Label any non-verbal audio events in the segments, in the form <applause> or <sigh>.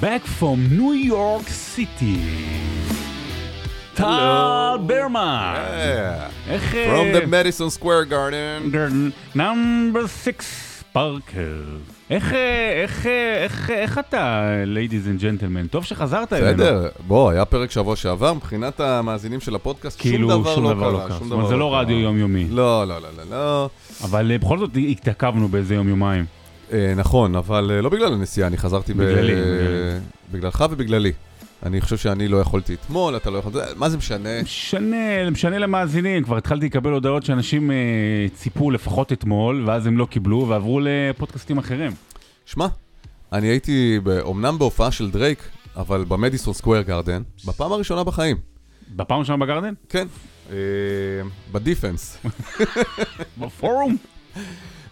back from New York City. טל ברמן. איך... From the Madison Square Garden. number six פארקר. איך, איך, איך, איך אתה, ladies and gentlemen? טוב שחזרת אלינו. בסדר, בוא, היה פרק שבוע שעבר, מבחינת המאזינים של הפודקאסט, כאילו שום דבר שום לא דבר לא קרה. קרה. שום זאת אומרת, דבר זה לא קרה. רדיו יומיומי. לא, לא, לא, לא, לא. אבל אה, בכל זאת התעכבנו באיזה יום יומיים. אה, נכון, אבל אה, לא בגלל הנסיעה, אני חזרתי בגללי, אה, בגללי. בגללך ובגללי. אני חושב שאני לא יכולתי אתמול, אתה לא יכול... מה זה משנה? משנה, משנה למאזינים, כבר התחלתי לקבל הודעות שאנשים אה, ציפו לפחות אתמול, ואז הם לא קיבלו ועברו לפודקאסטים אחרים. שמע, אני הייתי אומנם בהופעה של דרייק, אבל במדיסון סקוויר גרדן, בפעם הראשונה בחיים. בפעם הראשונה בגרדן? כן. אה, בדיפנס. <laughs> בפורום?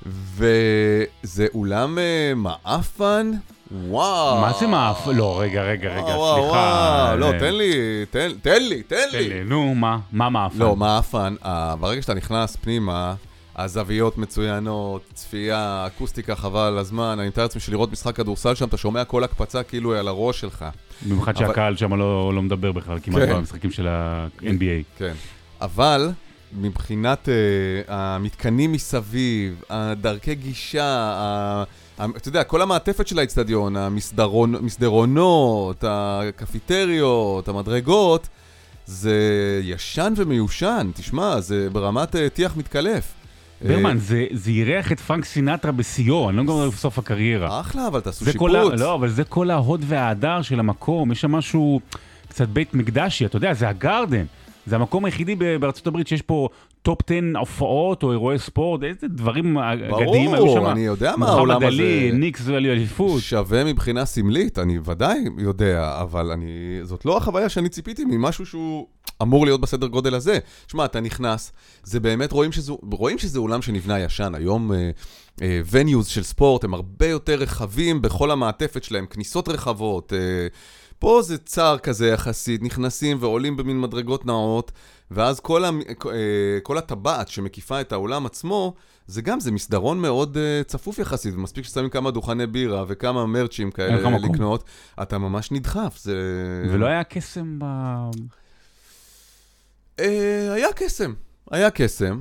וזה אולם אה, מעפן? וואו. מה זה מאף? לא, רגע, רגע, רגע, וואו, וואו, סליחה. וואו, לא, אה, תן לי, תן תן לי, תן תן לי. לי, נו, מה? מה מאפן? לא, מעפן, אה, ברגע שאתה נכנס פנימה, הזוויות מצוינות, צפייה, אקוסטיקה חבל על הזמן, אני מתאר לעצמי שלראות משחק כדורסל שם, אתה שומע כל הקפצה כאילו היא על הראש שלך. במיוחד אבל- שהקהל שם לא לא מדבר בכלל כמעט כן. במשחקים של ה-NBA. כן. אבל מבחינת uh, המתקנים מסביב, הדרכי גישה, ה- אתה יודע, כל המעטפת של האצטדיון, המסדרון- המסדרונות, הקפיטריות, המדרגות, זה ישן ומיושן, תשמע, זה ברמת uh, טיח מתקלף. ברמן, זה זה אירח את פרנק סינטרה בשיאו, אני לא מדבר בסוף הקריירה. אה, אחלה, אבל תעשו שיפוץ. לא, אבל זה כל ההוד וההדר של המקום, יש שם משהו קצת בית מקדשי, אתה יודע, זה הגרדן. זה המקום היחידי בארצות הברית שיש פה טופ 10 הופעות או אירועי ספורט, איזה דברים אגדיים היו שם. ברור, אני יודע מה העולם מוחמד עלי, הזה. ניקס ואליפות. שווה מבחינה סמלית, אני ודאי יודע, אבל אני... זאת לא החוויה שאני ציפיתי ממשהו שהוא אמור להיות בסדר גודל הזה. שמע, אתה נכנס, זה באמת, רואים שזה, רואים שזה אולם שנבנה ישן. היום venues של ספורט הם הרבה יותר רחבים בכל המעטפת שלהם, כניסות רחבות. אה, פה זה צר כזה יחסית, נכנסים ועולים במין מדרגות נאות, ואז כל, המ... אה, כל הטבעת שמקיפה את האולם עצמו, זה גם, זה מסדרון מאוד uh, צפוף יחסית, ומספיק ששמים כמה דוכני בירה וכמה מרצ'ים כאלה מקום. לקנות, אתה ממש נדחף, זה... ולא היה קסם ב... אה, היה קסם, היה קסם.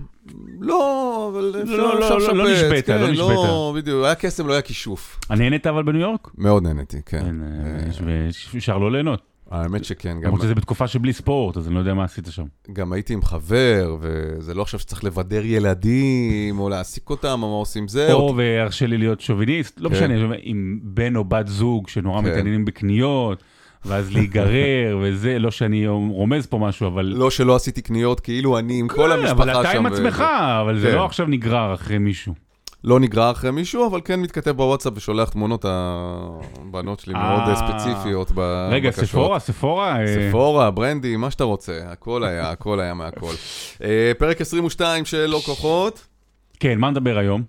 לא, אבל אפשר לא, לא, אפשר לא, לא לשפץ, נשבית, כן, לא לא, בדיוק, היה קסם, לא היה כישוף. נהנית אבל בניו יורק? מאוד נהניתי, כן. אה, אה, אפשר לא ליהנות. האמת שכן, למרות שזה בתקופה שבלי ספורט, אז אני לא יודע מה עשית שם. גם הייתי עם חבר, וזה לא עכשיו שצריך לבדר ילדים, או להעסיק אותם, או מה עושים זה. או, והרשה לי להיות שוביניסט, לא כן. משנה, עם בן או בת זוג שנורא כן. מתעניינים בקניות, ואז להיגרר וזה, לא שאני רומז פה משהו, אבל... לא שלא עשיתי קניות, כאילו אני עם כל כן, המשפחה שם. אבל אתה עם עצמך, אבל זה כן. לא עכשיו נגרר אחרי מישהו. לא נגרר אחרי מישהו, אבל כן מתכתב בוואטסאפ ושולח תמונות הבנות שלי מאוד אה. ספציפיות בבקשות. רגע, ספורה, ספורה? אה, ספורה, ברנדי, מה שאתה רוצה, הכל היה, הכל היה מהכל. אה, פרק 22 של לא כוחות. כן, מה נדבר היום?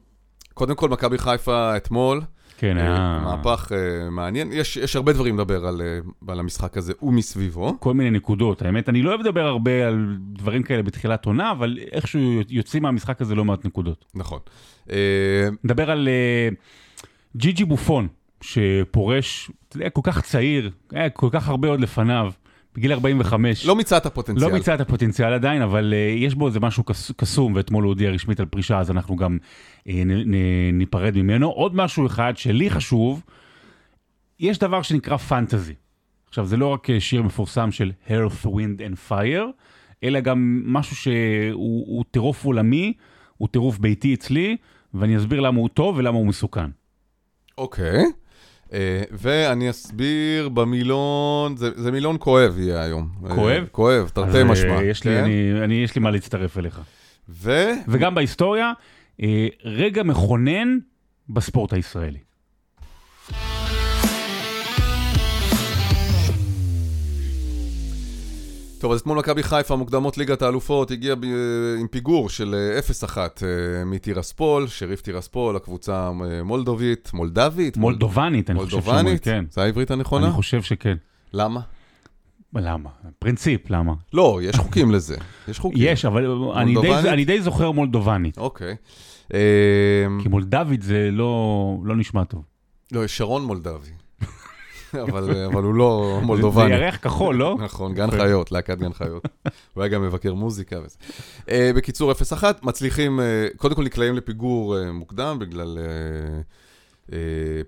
קודם כל, מכבי חיפה אתמול, כן, אה, היה... מהפך אה, מעניין. יש יש הרבה דברים לדבר על, אה, על המשחק הזה ומסביבו. כל מיני נקודות. האמת, אני לא אוהב לדבר הרבה על דברים כאלה בתחילת עונה, אבל איכשהו יוצאים מהמשחק הזה לא מעט נקודות. נכון. אה, נדבר על אה, ג'יג'י בופון, שפורש, אתה יודע, כל כך צעיר, היה כל כך הרבה עוד לפניו, בגיל 45. לא מיצה את הפוטנציאל. לא מיצה את הפוטנציאל עדיין, אבל uh, יש בו איזה משהו קס- קסום, ואתמול הוא הודיע רשמית על פרישה, אז אנחנו גם uh, נ, נ, ניפרד ממנו. עוד משהו אחד שלי חשוב, יש דבר שנקרא פנטזי. עכשיו, זה לא רק אה, שיר מפורסם של Earth, Wind and Fire, אלא גם משהו שהוא הוא טירוף עולמי, הוא טירוף ביתי אצלי, ואני אסביר למה הוא טוב ולמה הוא מסוכן. אוקיי. אה, ואני אסביר במילון, זה, זה מילון כואב יהיה היום. אה, כואב? כואב, תרתי אה, משמע. יש לי, כן? אני, אני, יש לי מה להצטרף אליך. ו... וגם בהיסטוריה, אה, רגע מכונן בספורט הישראלי. טוב, אז אתמול מכבי חיפה, מוקדמות ליגת האלופות, הגיע ב... עם פיגור של אה, 0-1 אה, מטירספול, שריף טירספול, הקבוצה אה, מולדובית, מולדבית? מולדובנית, אני חושב שאומרים? כן. זה העברית הנכונה? אני חושב שכן. למה? למה? פרינציפ, למה? לא, יש חוקים לזה. יש חוקים. יש, אבל אני די? אני די זוכר מולדובנית. אוקיי. אה, כי מולדבית זה לא, לא נשמע טוב. לא, יש שרון מולדבי. אבל אבל הוא לא זה מולדובני. ירח כחול, לא? נכון, גן חיות, להקת גן חיות. הוא היה גם מבקר מוזיקה וזה. אה, בקיצור, 0-1, מצליחים, אה, קודם כל נקלעים לפיגור אה, מוקדם בגלל אה, אה,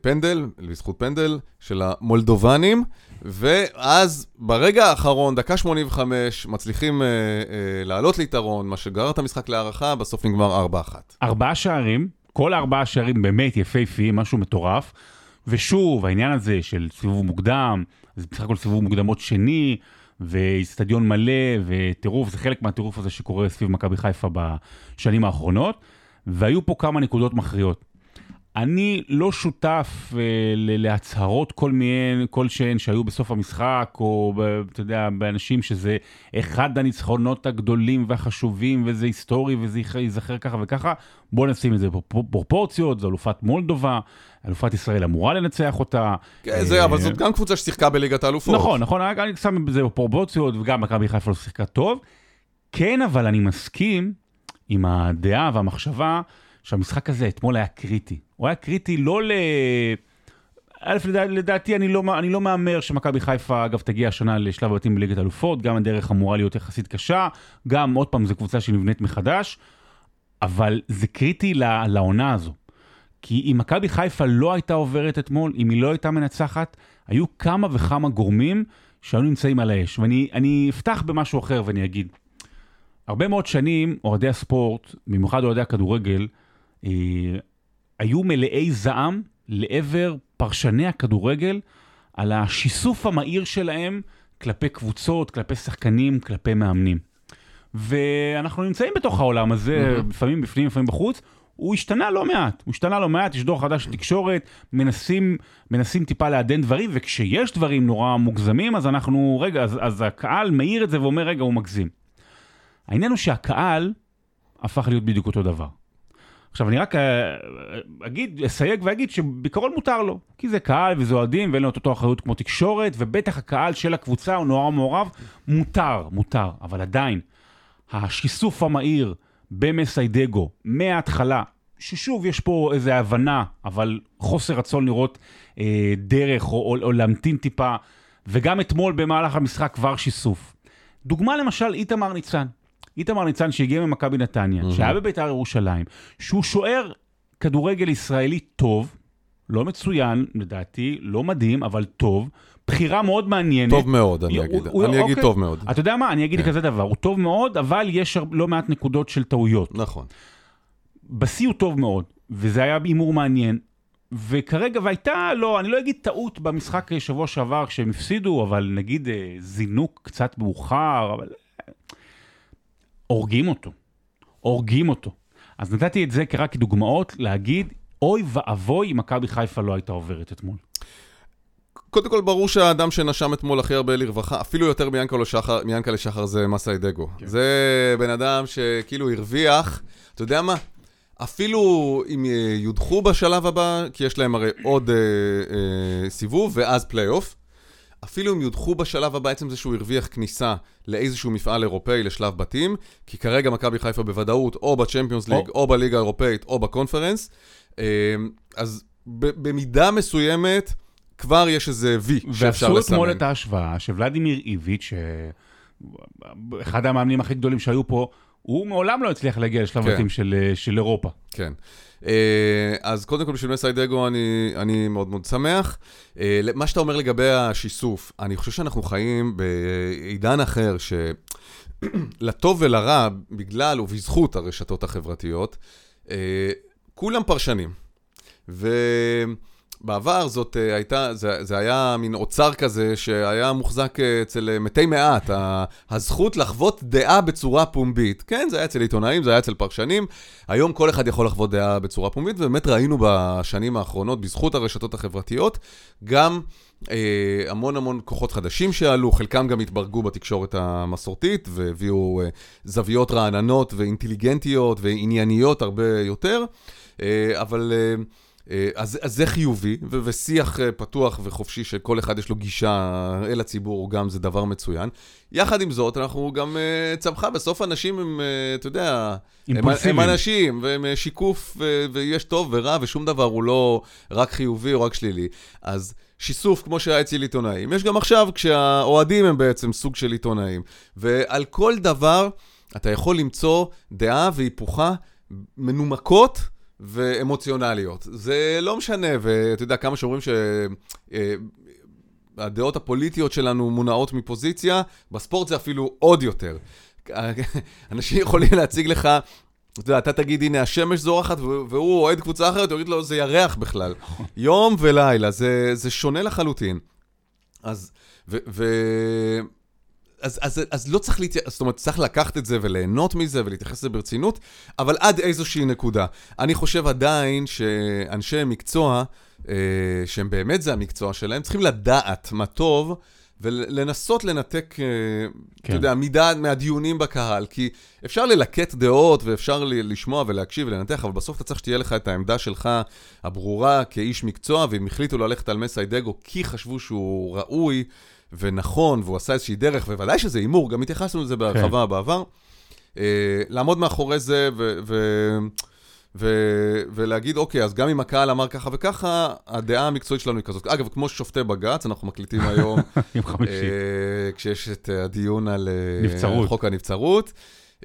פנדל, בזכות פנדל של המולדובנים, ואז ברגע האחרון, דקה 85, מצליחים אה, אה, לעלות ליתרון, מה שגרר את המשחק להערכה, בסוף נגמר 4-1. ארבעה שערים, כל הארבעה שערים באמת יפהפיים, משהו מטורף. ושוב, העניין הזה של סיבוב מוקדם, זה בסך הכל סיבוב מוקדמות שני, ואיצטדיון מלא, וטירוף, זה חלק מהטירוף הזה שקורה סביב מכבי חיפה בשנים האחרונות, והיו פה כמה נקודות מכריעות. אני לא שותף אה, להצהרות כל מיני, כלשהן שהיו בסוף המשחק, או ב- אתה יודע, באנשים שזה אחד הניצחונות הגדולים והחשובים, וזה היסטורי, וזה ייזכר ככה וככה. בואו נשים את זה בפרופורציות, זו אלופת מולדובה, אלופת ישראל אמורה לנצח אותה. כן, זה, אבל אה, זאת גם קבוצה ששיחקה בליגת האלופות. נכון, נכון, אני שם את זה בפרופורציות, וגם מכבי חיפה לא שיחקה טוב. כן, אבל אני מסכים עם הדעה והמחשבה שהמשחק הזה אתמול היה קריטי. הוא היה קריטי לא ל... א', לדע, לדעתי אני לא, אני לא מהמר שמכבי חיפה, אגב, תגיע השנה לשלב הבתים בליגת האלופות, גם הדרך אמורה להיות יחסית קשה, גם, עוד פעם, זו קבוצה שנבנית מחדש, אבל זה קריטי לה- לעונה הזו. כי אם מכבי חיפה לא הייתה עוברת אתמול, אם היא לא הייתה מנצחת, היו כמה וכמה גורמים שהיו נמצאים על האש. ואני אני אפתח במשהו אחר ואני אגיד, הרבה מאוד שנים אוהדי הספורט, במיוחד אוהדי הכדורגל, אה, היו מלאי זעם לעבר פרשני הכדורגל על השיסוף המהיר שלהם כלפי קבוצות, כלפי שחקנים, כלפי מאמנים. ואנחנו נמצאים בתוך העולם הזה, לפעמים בפנים, לפעמים בחוץ. הוא השתנה לא מעט, הוא השתנה לא מעט, יש דור חדש של תקשורת, מנסים, מנסים טיפה לעדן דברים, וכשיש דברים נורא מוגזמים, אז אנחנו, רגע, אז, אז הקהל מעיר את זה ואומר, רגע, הוא מגזים. העניין הוא שהקהל הפך להיות בדיוק אותו דבר. עכשיו, אני רק אה, אגיד, אסייג ואגיד שבעיקרון מותר לו, כי זה קהל וזה אוהדים ואין לו את אותו אחריות כמו תקשורת, ובטח הקהל של הקבוצה הוא נורא מעורב, מותר, מותר, אבל עדיין, השיסוף המהיר במסיידגו מההתחלה, ששוב, יש פה איזו הבנה, אבל חוסר רצון לראות אה, דרך או, או, או להמתין טיפה, וגם אתמול במהלך המשחק כבר שיסוף. דוגמה למשל, איתמר ניצן. איתמר ניצן שהגיע ממכבי נתניה, mm-hmm. שהיה בביתר ירושלים, שהוא שוער כדורגל ישראלי טוב, לא מצוין לדעתי, לא מדהים, אבל טוב, בחירה מאוד מעניינת. טוב מאוד, אני הוא- אגיד. הוא- אני אגיד אוקיי. טוב מאוד. אתה יודע מה, אני אגיד כן. כזה דבר, הוא טוב מאוד, אבל יש לא מעט נקודות של טעויות. נכון. בשיא הוא טוב מאוד, וזה היה הימור מעניין. וכרגע, והייתה, לא, אני לא אגיד טעות במשחק שבוע שעבר כשהם הפסידו, אבל נגיד אה, זינוק קצת מאוחר, אבל... הורגים אותו. הורגים אותו. אז נתתי את זה רק כדוגמאות להגיד, אוי ואבוי אם מכבי חיפה לא הייתה עוברת אתמול. קודם כל, ברור שהאדם שנשם אתמול הכי הרבה לרווחה, אפילו יותר מיענקלה שחר, מיענקלה שחר זה מסיידגו. כן. זה בן אדם שכאילו הרוויח, אתה יודע מה? אפילו אם יודחו בשלב הבא, כי יש להם הרי עוד אה, אה, סיבוב ואז פלייאוף, אפילו אם יודחו בשלב הבא, עצם זה שהוא הרוויח כניסה לאיזשהו מפעל אירופאי לשלב בתים, כי כרגע מכבי חיפה בוודאות או בצ'מפיונס ליג, או בליגה האירופאית, או בקונפרנס, אה, אז במידה מסוימת, כבר יש איזה וי שאפשר ועשו אתמול לסמן. את ההשוואה שוולדימיר איביץ', אחד המאמנים הכי גדולים שהיו פה, הוא מעולם לא הצליח להגיע לשלב כן. בתים של, של אירופה. כן. אה, אז קודם כל בשביל מסיידגו אני, אני מאוד מאוד שמח. אה, מה שאתה אומר לגבי השיסוף, אני חושב שאנחנו חיים בעידן אחר שלטוב <clears throat> ולרע, בגלל ובזכות הרשתות החברתיות, אה, כולם פרשנים. ובעבר זאת אה, הייתה, זה, זה היה מין אוצר כזה שהיה מוחזק אה, אצל אה, מתי מעט, הזכות לחוות דעה בצורה פומבית. כן, זה היה אצל עיתונאים, זה היה אצל פרשנים. היום כל אחד יכול לחוות דעה בצורה פומבית, ובאמת ראינו בשנים האחרונות, בזכות הרשתות החברתיות, גם אה, המון המון כוחות חדשים שעלו, חלקם גם התברגו בתקשורת המסורתית, והביאו אה, זוויות רעננות ואינטליגנטיות וענייניות הרבה יותר. אה, אבל... אה, אז, אז זה חיובי, ו- ושיח אה, פתוח וחופשי שכל אחד יש לו גישה אל הציבור, גם זה דבר מצוין. יחד עם זאת, אנחנו גם אה, צמחה, בסוף אנשים הם, אה, אתה יודע, הם. הם אנשים, והם אה, שיקוף, ו- ויש טוב ורע, ושום דבר הוא לא רק חיובי או רק שלילי. אז שיסוף כמו שהיה אצל עיתונאים, יש גם עכשיו כשהאוהדים הם בעצם סוג של עיתונאים. ועל כל דבר אתה יכול למצוא דעה והיפוכה מנומקות ואמוציונליות. זה לא משנה, ואתה יודע, כמה שאומרים שהדעות הפוליטיות שלנו מונעות מפוזיציה, בספורט זה אפילו עוד יותר. <laughs> אנשים יכולים להציג לך אתה יודע, אתה תגיד, הנה, השמש זורחת, והוא אוהד קבוצה אחרת, הוא יגיד לו, זה ירח בכלל. <laughs> יום ולילה, זה, זה שונה לחלוטין. אז, ו, ו, אז, אז, אז לא צריך להתייחס, זאת אומרת, צריך לקחת את זה וליהנות מזה ולהתייחס לזה ברצינות, אבל עד איזושהי נקודה. אני חושב עדיין שאנשי מקצוע, אה, שהם באמת זה המקצוע שלהם, צריכים לדעת מה טוב. ולנסות לנתק, אה, כן. אתה יודע, מידה מהדיונים בקהל, כי אפשר ללקט דעות ואפשר לשמוע ולהקשיב ולנתח, אבל בסוף אתה צריך שתהיה לך את העמדה שלך הברורה כאיש מקצוע, ואם החליטו ללכת על מסיידגו כי חשבו שהוא ראוי ונכון, והוא עשה איזושהי דרך, ובוודאי שזה הימור, גם התייחסנו לזה בהרחבה כן. בעבר, אה, לעמוד מאחורי זה ו... ו- ו- ולהגיד, אוקיי, אז גם אם הקהל אמר ככה וככה, הדעה המקצועית שלנו היא כזאת. אגב, כמו שופטי בג"ץ, אנחנו מקליטים היום, <laughs> עם חמישי. אה, כשיש את הדיון על אה, נבצרות. חוק הנבצרות.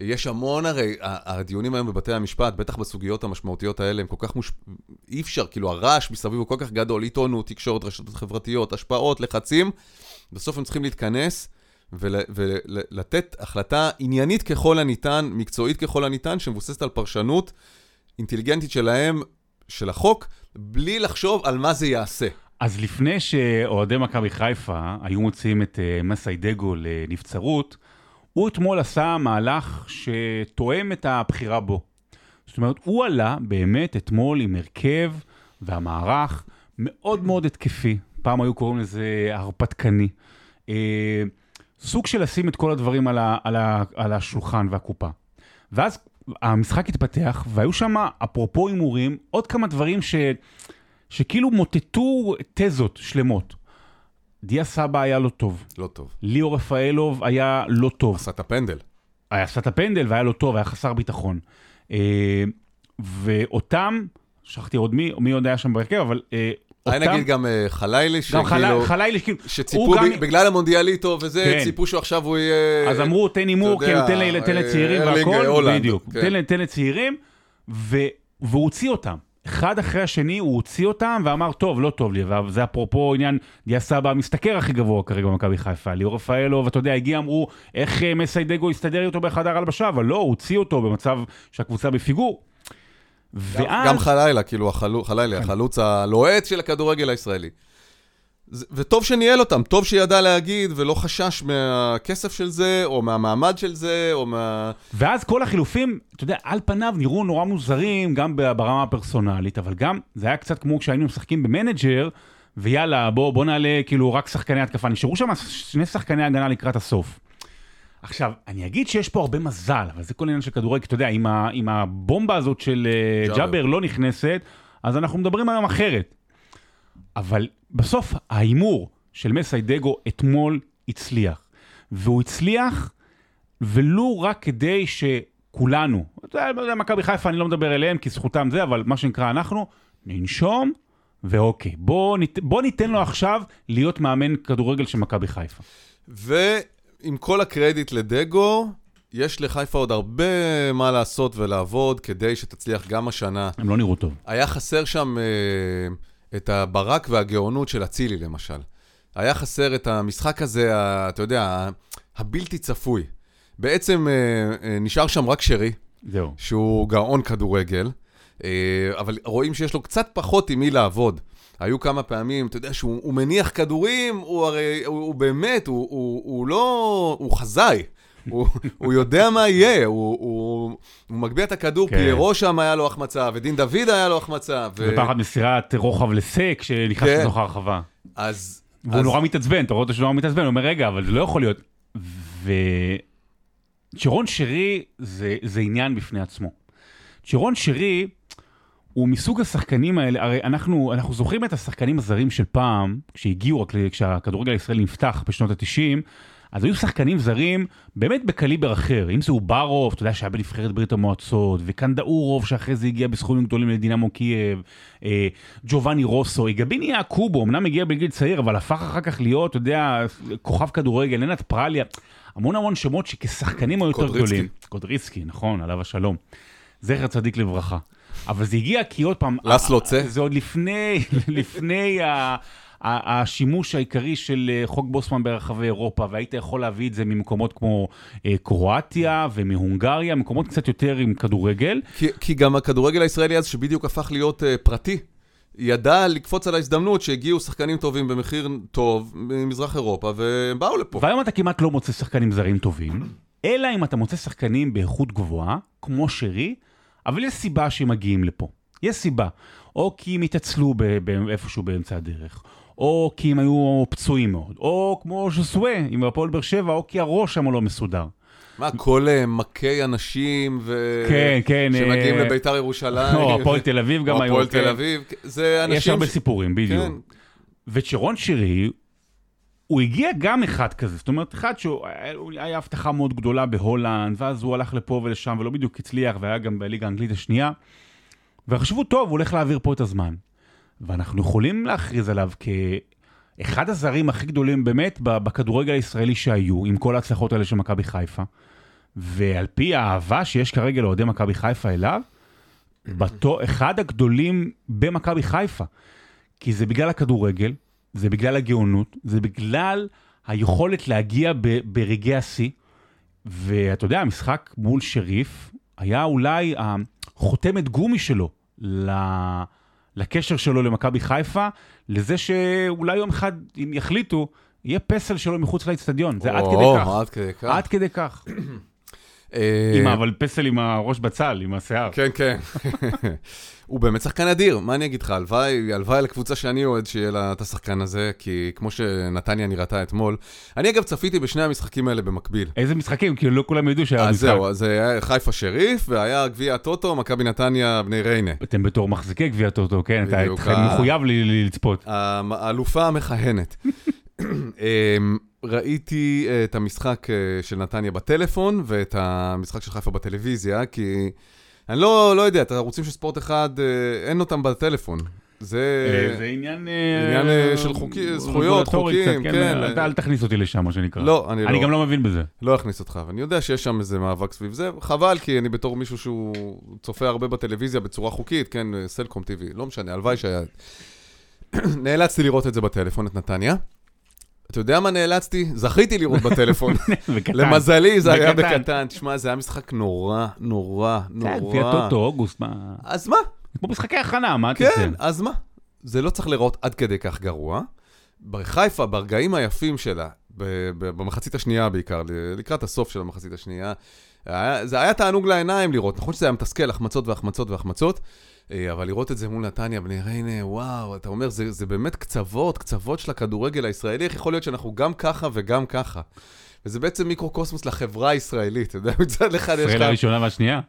יש המון הרי, הדיונים היום בבתי המשפט, בטח בסוגיות המשמעותיות האלה, הם כל כך מוש... אי אפשר, כאילו הרעש מסביב הוא כל כך גדול, עיתונות, תקשורת, רשתות חברתיות, השפעות, לחצים, בסוף הם צריכים להתכנס ולתת החלטה עניינית ככל הניתן, מקצועית ככל הניתן, שמבוססת על פרשנות אינטליגנטית שלהם, של החוק, בלי לחשוב על מה זה יעשה. אז לפני שאוהדי מכבי חיפה היו מוציאים את uh, מסיידגו לנבצרות, הוא אתמול עשה מהלך שתואם את הבחירה בו. זאת אומרת, הוא עלה באמת אתמול עם הרכב והמערך מאוד מאוד התקפי. פעם היו קוראים לזה הרפתקני. אה, סוג של לשים את כל הדברים על, ה, על, ה, על השולחן והקופה. ואז המשחק התפתח, והיו שם, אפרופו הימורים, עוד כמה דברים ש, שכאילו מוטטו תזות שלמות. דיה סבא היה לא טוב. לא טוב. ליאור רפאלוב היה לא טוב. עשה את הפנדל. היה עשה את הפנדל והיה לא טוב, היה חסר ביטחון. אה, ואותם, שכחתי עוד מי, מי עוד היה שם בהרכב, אבל אה, אולי נגיד גם אה, חלילי, שכאילו... גם חלילי, כאילו... שציפו, בגלל המונדיאליטו וזה, כן. ציפו שהוא עכשיו הוא יהיה... אז אמרו, תן הימור, כאילו, תן לצעירים והכל, בדיוק. כן. תן לצעירים, והוא הוציא אותם. אחד אחרי השני הוא הוציא אותם ואמר, טוב, לא טוב לי, וזה אפרופו עניין דיה סבא המשתכר הכי גבוה כרגע במכבי חיפה, ליאור רפאלו, ואתה יודע, הגיע, אמרו, איך אה, מסיידגו יסתדר איתו בחדר הלבשה, אבל לא, הוא הוציא אותו במצב שהקבוצה בפיגור. ואז... גם חלילה, כאילו, החלו, חלילה, כן. החלוץ הלוהט של הכדורגל הישראלי. וטוב שניהל אותם, טוב שידע להגיד ולא חשש מהכסף של זה, או מהמעמד של זה, או מה... ואז כל החילופים, אתה יודע, על פניו נראו נורא מוזרים, גם ברמה הפרסונלית, אבל גם, זה היה קצת כמו כשהיינו משחקים במנג'ר, ויאללה, בוא, בוא נעלה כאילו רק שחקני התקפה. נשארו שם שני שחקני הגנה לקראת הסוף. עכשיו, אני אגיד שיש פה הרבה מזל, אבל זה כל עניין של כדורגל, אתה יודע, אם, ה, אם הבומבה הזאת של אה, ג'אבר. לא נכנסת, אז אנחנו מדברים היום אחרת. אבל בסוף ההימור של מסיידגו אתמול הצליח. והוא הצליח ולו רק כדי שכולנו, אתה יודע, מכבי חיפה, אני לא מדבר אליהם כי זכותם זה, אבל מה שנקרא אנחנו, ננשום, ואוקיי, בוא, ניתן, בוא ניתן לו עכשיו להיות מאמן כדורגל של מכבי חיפה. ועם כל הקרדיט לדגו, יש לחיפה עוד הרבה מה לעשות ולעבוד כדי שתצליח גם השנה. הם לא נראו טוב. היה חסר שם... אה, את הברק והגאונות של אצילי, למשל. היה חסר את המשחק הזה, ה, אתה יודע, הבלתי צפוי. בעצם אה, אה, נשאר שם רק שרי, זהו. שהוא גאון כדורגל, אה, אבל רואים שיש לו קצת פחות עם מי לעבוד. היו כמה פעמים, אתה יודע, שהוא מניח כדורים, הוא הרי, הוא, הוא באמת, הוא, הוא, הוא לא, הוא חזאי. הוא, <laughs> הוא יודע מה יהיה, הוא, הוא, הוא מגביה את הכדור, כן. פיירו שם היה לו החמצה, ודין דוד היה לו החמצה. ו... ופחד מסירת רוחב לסק שנכנס כן. לתוך הרחבה. אז... והוא אז... נורא מתעצבן, אתה רואה אותו שהוא נורא מתעצבן, הוא אומר, רגע, אבל זה לא יכול להיות. וצ'רון שרי זה, זה עניין בפני עצמו. צ'רון שרי הוא מסוג השחקנים האלה, הרי אנחנו, אנחנו זוכרים את השחקנים הזרים של פעם, כשהגיעו, כשהכדורגל הישראלי נפתח בשנות ה-90, אז היו שחקנים זרים באמת בקליבר אחר, אם זה אובארוב, אתה יודע שהיה בנבחרת ברית המועצות, וקנדאורוב שאחרי זה הגיע בסכומים גדולים לדינמו קייב, אה, ג'ובאני רוסו, אייגביני יעקובו, אמנם הגיע בגיל צעיר, אבל הפך אחר כך להיות, אתה יודע, כוכב כדורגל, לנת פרליה, המון המון שמות שכשחקנים היו יותר. גדולים. קודריצקי, נכון, עליו השלום. זכר צדיק לברכה. אבל זה הגיע כי עוד פעם... לסלו צה. זה עוד לפני, <laughs> לפני ה... השימוש העיקרי של אה, חוק בוסמן ברחבי אירופה, והיית יכול להביא את זה ממקומות כמו אה, קרואטיה ומהונגריה, מקומות קצת יותר עם כדורגל. כי, כי גם הכדורגל הישראלי אז, שבדיוק הפך להיות uh, פרטי, ידע לקפוץ על ההזדמנות שהגיעו שחקנים טובים במחיר טוב ממזרח אירופה, והם באו לפה. והיום אתה כמעט לא מוצא שחקנים זרים טובים, אלא אם אתה מוצא שחקנים באיכות גבוהה, כמו שרי, אבל יש סיבה שהם מגיעים לפה. יש סיבה. או כי הם התעצלו איפשהו באמצע הדרך, או כי הם היו פצועים מאוד, או כמו ז'וסווה עם הפועל באר שבע, או כי הראש שם לא מסודר. מה, כל uh, מכי אנשים ו... כן, כן, שמגיעים אה, לביתר ירושלים. או הפועל תל אביב גם או היו. הפועל כן. תל אביב. זה אנשים... יש הרבה ש- סיפורים, בדיוק. כן. וצ'רון שירי, הוא הגיע גם אחד כזה, זאת אומרת, אחד שהוא היה הבטחה מאוד גדולה בהולנד, ואז הוא הלך לפה ולשם, ולא בדיוק הצליח, והיה גם בליגה האנגלית השנייה, וחשבו, טוב, הוא הולך להעביר פה את הזמן. ואנחנו יכולים להכריז עליו כאחד הזרים הכי גדולים באמת בכדורגל הישראלי שהיו, עם כל ההצלחות האלה של מכבי חיפה. ועל פי האהבה שיש כרגע לאוהדי מכבי חיפה אליו, בתו, אחד הגדולים במכבי חיפה. כי זה בגלל הכדורגל, זה בגלל הגאונות, זה בגלל היכולת להגיע ב, ברגעי השיא. ואתה יודע, המשחק מול שריף היה אולי החותמת גומי שלו ל... לקשר שלו למכבי חיפה, לזה שאולי יום אחד, אם יחליטו, יהיה פסל שלו מחוץ לאצטדיון. זה עד כדי או, כך. עד כדי כך. עד כדי כך. <clears throat> אה, עם אבל פסל עם הראש בצל, עם השיער. כן, כן. <laughs> הוא באמת שחקן אדיר, מה אני אגיד לך? הלוואי, הלוואי לקבוצה שאני אוהד שיהיה לה את השחקן הזה, כי כמו שנתניה נראתה אתמול, אני אגב צפיתי בשני המשחקים האלה במקביל. איזה משחקים? כאילו לא כולם ידעו שהיה אז משחק. זהו, אז זה היה חיפה שריף, והיה גביע הטוטו, מכבי נתניה, בני ריינה. אתם בתור מחזיקי גביע טוטו, כן, אתה מחויב לצפות. האלופה המכהנת. <clears throat> אמ, ראיתי אה, את המשחק אה, של נתניה בטלפון, ואת המשחק של חיפה בטלוויזיה, כי אני לא, לא יודע, את הערוצים של ספורט אחד, אה, אין אותם בטלפון. זה... זה עניין... עניין, אה, של חוקי- זכויות, חוקים, קצת, כן. אל- אל תכניס אותי לשם, מה שנקרא. לא, אני אני לא. גם לא מבין בזה. לא אכניס אותך, ואני יודע שיש שם איזה מאבק סביב זה, חבל, כי אני בתור מישהו שהוא צופה הרבה בטלוויזיה בצורה חוקית, כן, סלקום TV, לא משנה, הלוואי שהיה... <clears throat> נאלצתי לראות את זה בטלפון, את נתניה. אתה יודע מה נאלצתי? זכיתי לראות בטלפון. <laughs> בקטן. למזלי זה היה בקטן. תשמע, זה היה משחק נורא, נורא, כן, נורא. גביע טוטו, אוגוסט, מה? אז מה? כמו משחקי הכנה, מה אתה עושה? כן, אז מה? זה לא צריך לראות עד כדי כך גרוע. בחיפה, ברגעים היפים שלה, במחצית השנייה בעיקר, לקראת הסוף של המחצית השנייה, זה היה תענוג לעיניים לראות. נכון שזה היה מתסכל, החמצות והחמצות והחמצות, אבל לראות את זה מול נתניה, בני ריינה, וואו, אתה אומר, זה, זה באמת קצוות, קצוות של הכדורגל הישראלי, איך יכול להיות שאנחנו גם ככה וגם ככה? וזה בעצם מיקרו-קוסמוס לחברה הישראלית, אתה יודע, מצד אחד יש ישראל לך הראשונה והשנייה.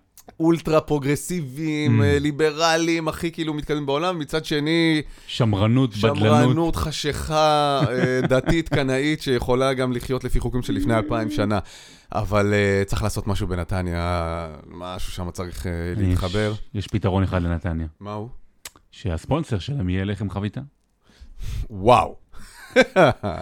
אולטרה פרוגרסיביים, Mm. אה, ליברליים, הכי כאילו מתקדמים בעולם, מצד שני, שמרנות, בדלנות. שמרנות, חשיכה, אה, <laughs> דתית, קנאית, שיכולה גם לחיות לפי חוקים של לפני אלפיים שנה. אבל אה, צריך לעשות משהו בנתניה, משהו שם צריך אה, להתחבר. יש- יש פתרון אחד לנתניה. מה הוא? שהספונסר שלהם יהיה לחם חביתה. וואו.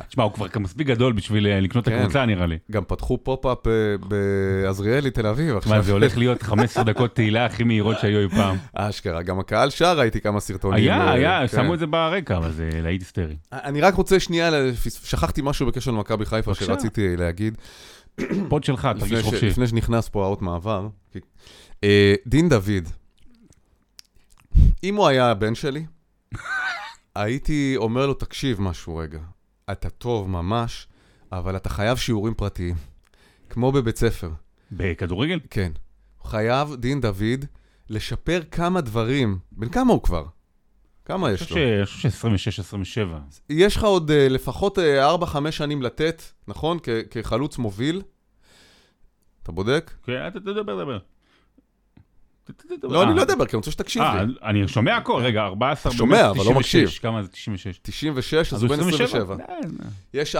תשמע, הוא כבר מספיק גדול בשביל אה, לקנות את כן. הקבוצה, נראה לי. גם פתחו פופ-אפ אה, בעזריאלי, תל אביב תשמע. זה הולך להיות 15 דקות תהילה הכי מהירות שהיו אי פעם. <laughs> אשכרה, גם הקהל שר, ראיתי כמה סרטונים. היה, אה, היה, כן. שמו את זה ברקע, אבל זה להיט היסטרי. אני רק רוצה שנייה, שכחתי משהו בקשר למכבי חיפה. שרציתי להגיד. פוד שלך, תרגיש חופשי. לפני שנכנס פה האות מעבר. דין דוד, אם הוא היה הבן שלי, הייתי אומר לו, תקשיב משהו רגע, אתה טוב ממש, אבל אתה חייב שיעורים פרטיים, כמו בבית ספר. בכדורגל? כן. חייב, דין דוד, לשפר כמה דברים. בן כמה הוא כבר? כמה יש לו? אני חושב ש-26-27. יש לך עוד אה, לפחות 4-5 שנים לתת, נכון? כחלוץ מוביל. אתה בודק? כן, אתה תדבר, דבר. לא, אני לא אדבר, כי אני רוצה שתקשיב אה, לי. אני שומע הכל, רגע, 14 שומע, אבל לא 96, מקשיב. כמה זה 96? 96, אז הוא בן 27. אה, יש 4-5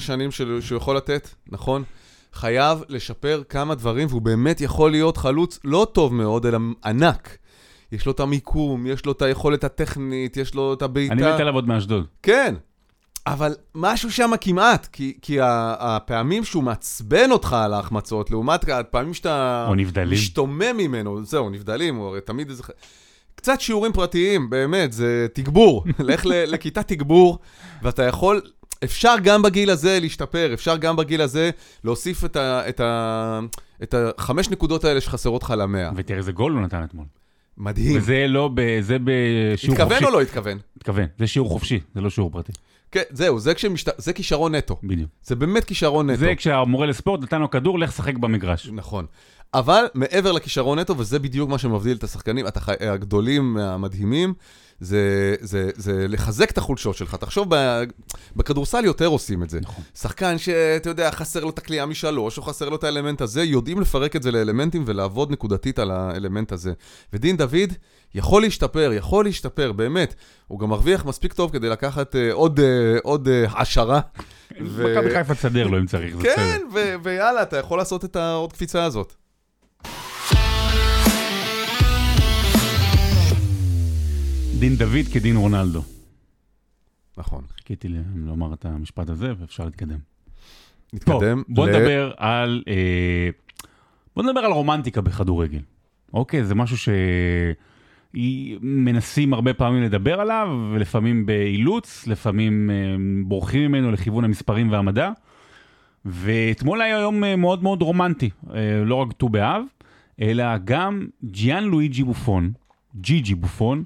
שנים שהוא יכול לתת, נכון? חייב לשפר כמה דברים, והוא באמת יכול להיות חלוץ לא טוב מאוד, אלא ענק. יש לו את המיקום, יש לו את היכולת הטכנית, יש לו את הבעיטה. אני מת עליו עוד מאשדוד. כן, אבל משהו שם כמעט, כי, כי הפעמים שהוא מעצבן אותך על ההחמצות, לעומת הפעמים שאתה או נבדלים. משתומם ממנו, זהו, נבדלים, הוא הרי תמיד איזה... קצת שיעורים פרטיים, באמת, זה תגבור. <laughs> לך לכיתת תגבור, ואתה יכול, אפשר גם בגיל הזה להשתפר, אפשר גם בגיל הזה להוסיף את, ה, את, ה, את החמש נקודות האלה שחסרות לך למאה. ותראה איזה גול הוא נתן אתמול. מדהים. וזה לא, ב- זה בשיעור חופשי. התכוון או לא התכוון? התכוון. זה שיעור חופשי, זה לא שיעור פרטי. כן, זהו, זה, כשמשת... זה כישרון נטו. בדיוק. זה באמת כישרון נטו. זה כשהמורה לספורט נתן לו כדור, לך שחק במגרש. נכון. אבל מעבר לכישרון נטו, וזה בדיוק מה שמבדיל את השחקנים התח... הגדולים, המדהימים, זה, זה, זה לחזק את החולשות שלך. תחשוב. בכדורסל יותר עושים את זה. נכון. שחקן שאתה יודע, חסר לו את הקליעה משלוש, או חסר לו את האלמנט הזה, יודעים לפרק את זה לאלמנטים ולעבוד נקודתית על האלמנט הזה. ודין דוד יכול להשתפר, יכול להשתפר, באמת. הוא גם מרוויח מספיק טוב כדי לקחת אה, עוד, אה, עוד אה, העשרה. ו- מכבי חיפה תסדר לו אם צריך, זה כן, בסדר. ו- ויאללה, אתה יכול לעשות את העוד קפיצה הזאת. דין דוד כדין רונלדו. נכון. חיכיתי לומר את המשפט הזה ואפשר להתקדם. נתקדם. בוא ל- נדבר על... אה, בוא נדבר על רומנטיקה בכדורגל. אוקיי, זה משהו שמנסים הרבה פעמים לדבר עליו, ולפעמים באילוץ, לפעמים אה, בורחים ממנו לכיוון המספרים והמדע. ואתמול היה יום אה, מאוד מאוד רומנטי, אה, לא רק ט"ו באב, אלא גם ג'יאן לואיג'י בופון, ג'י ג'י בופון,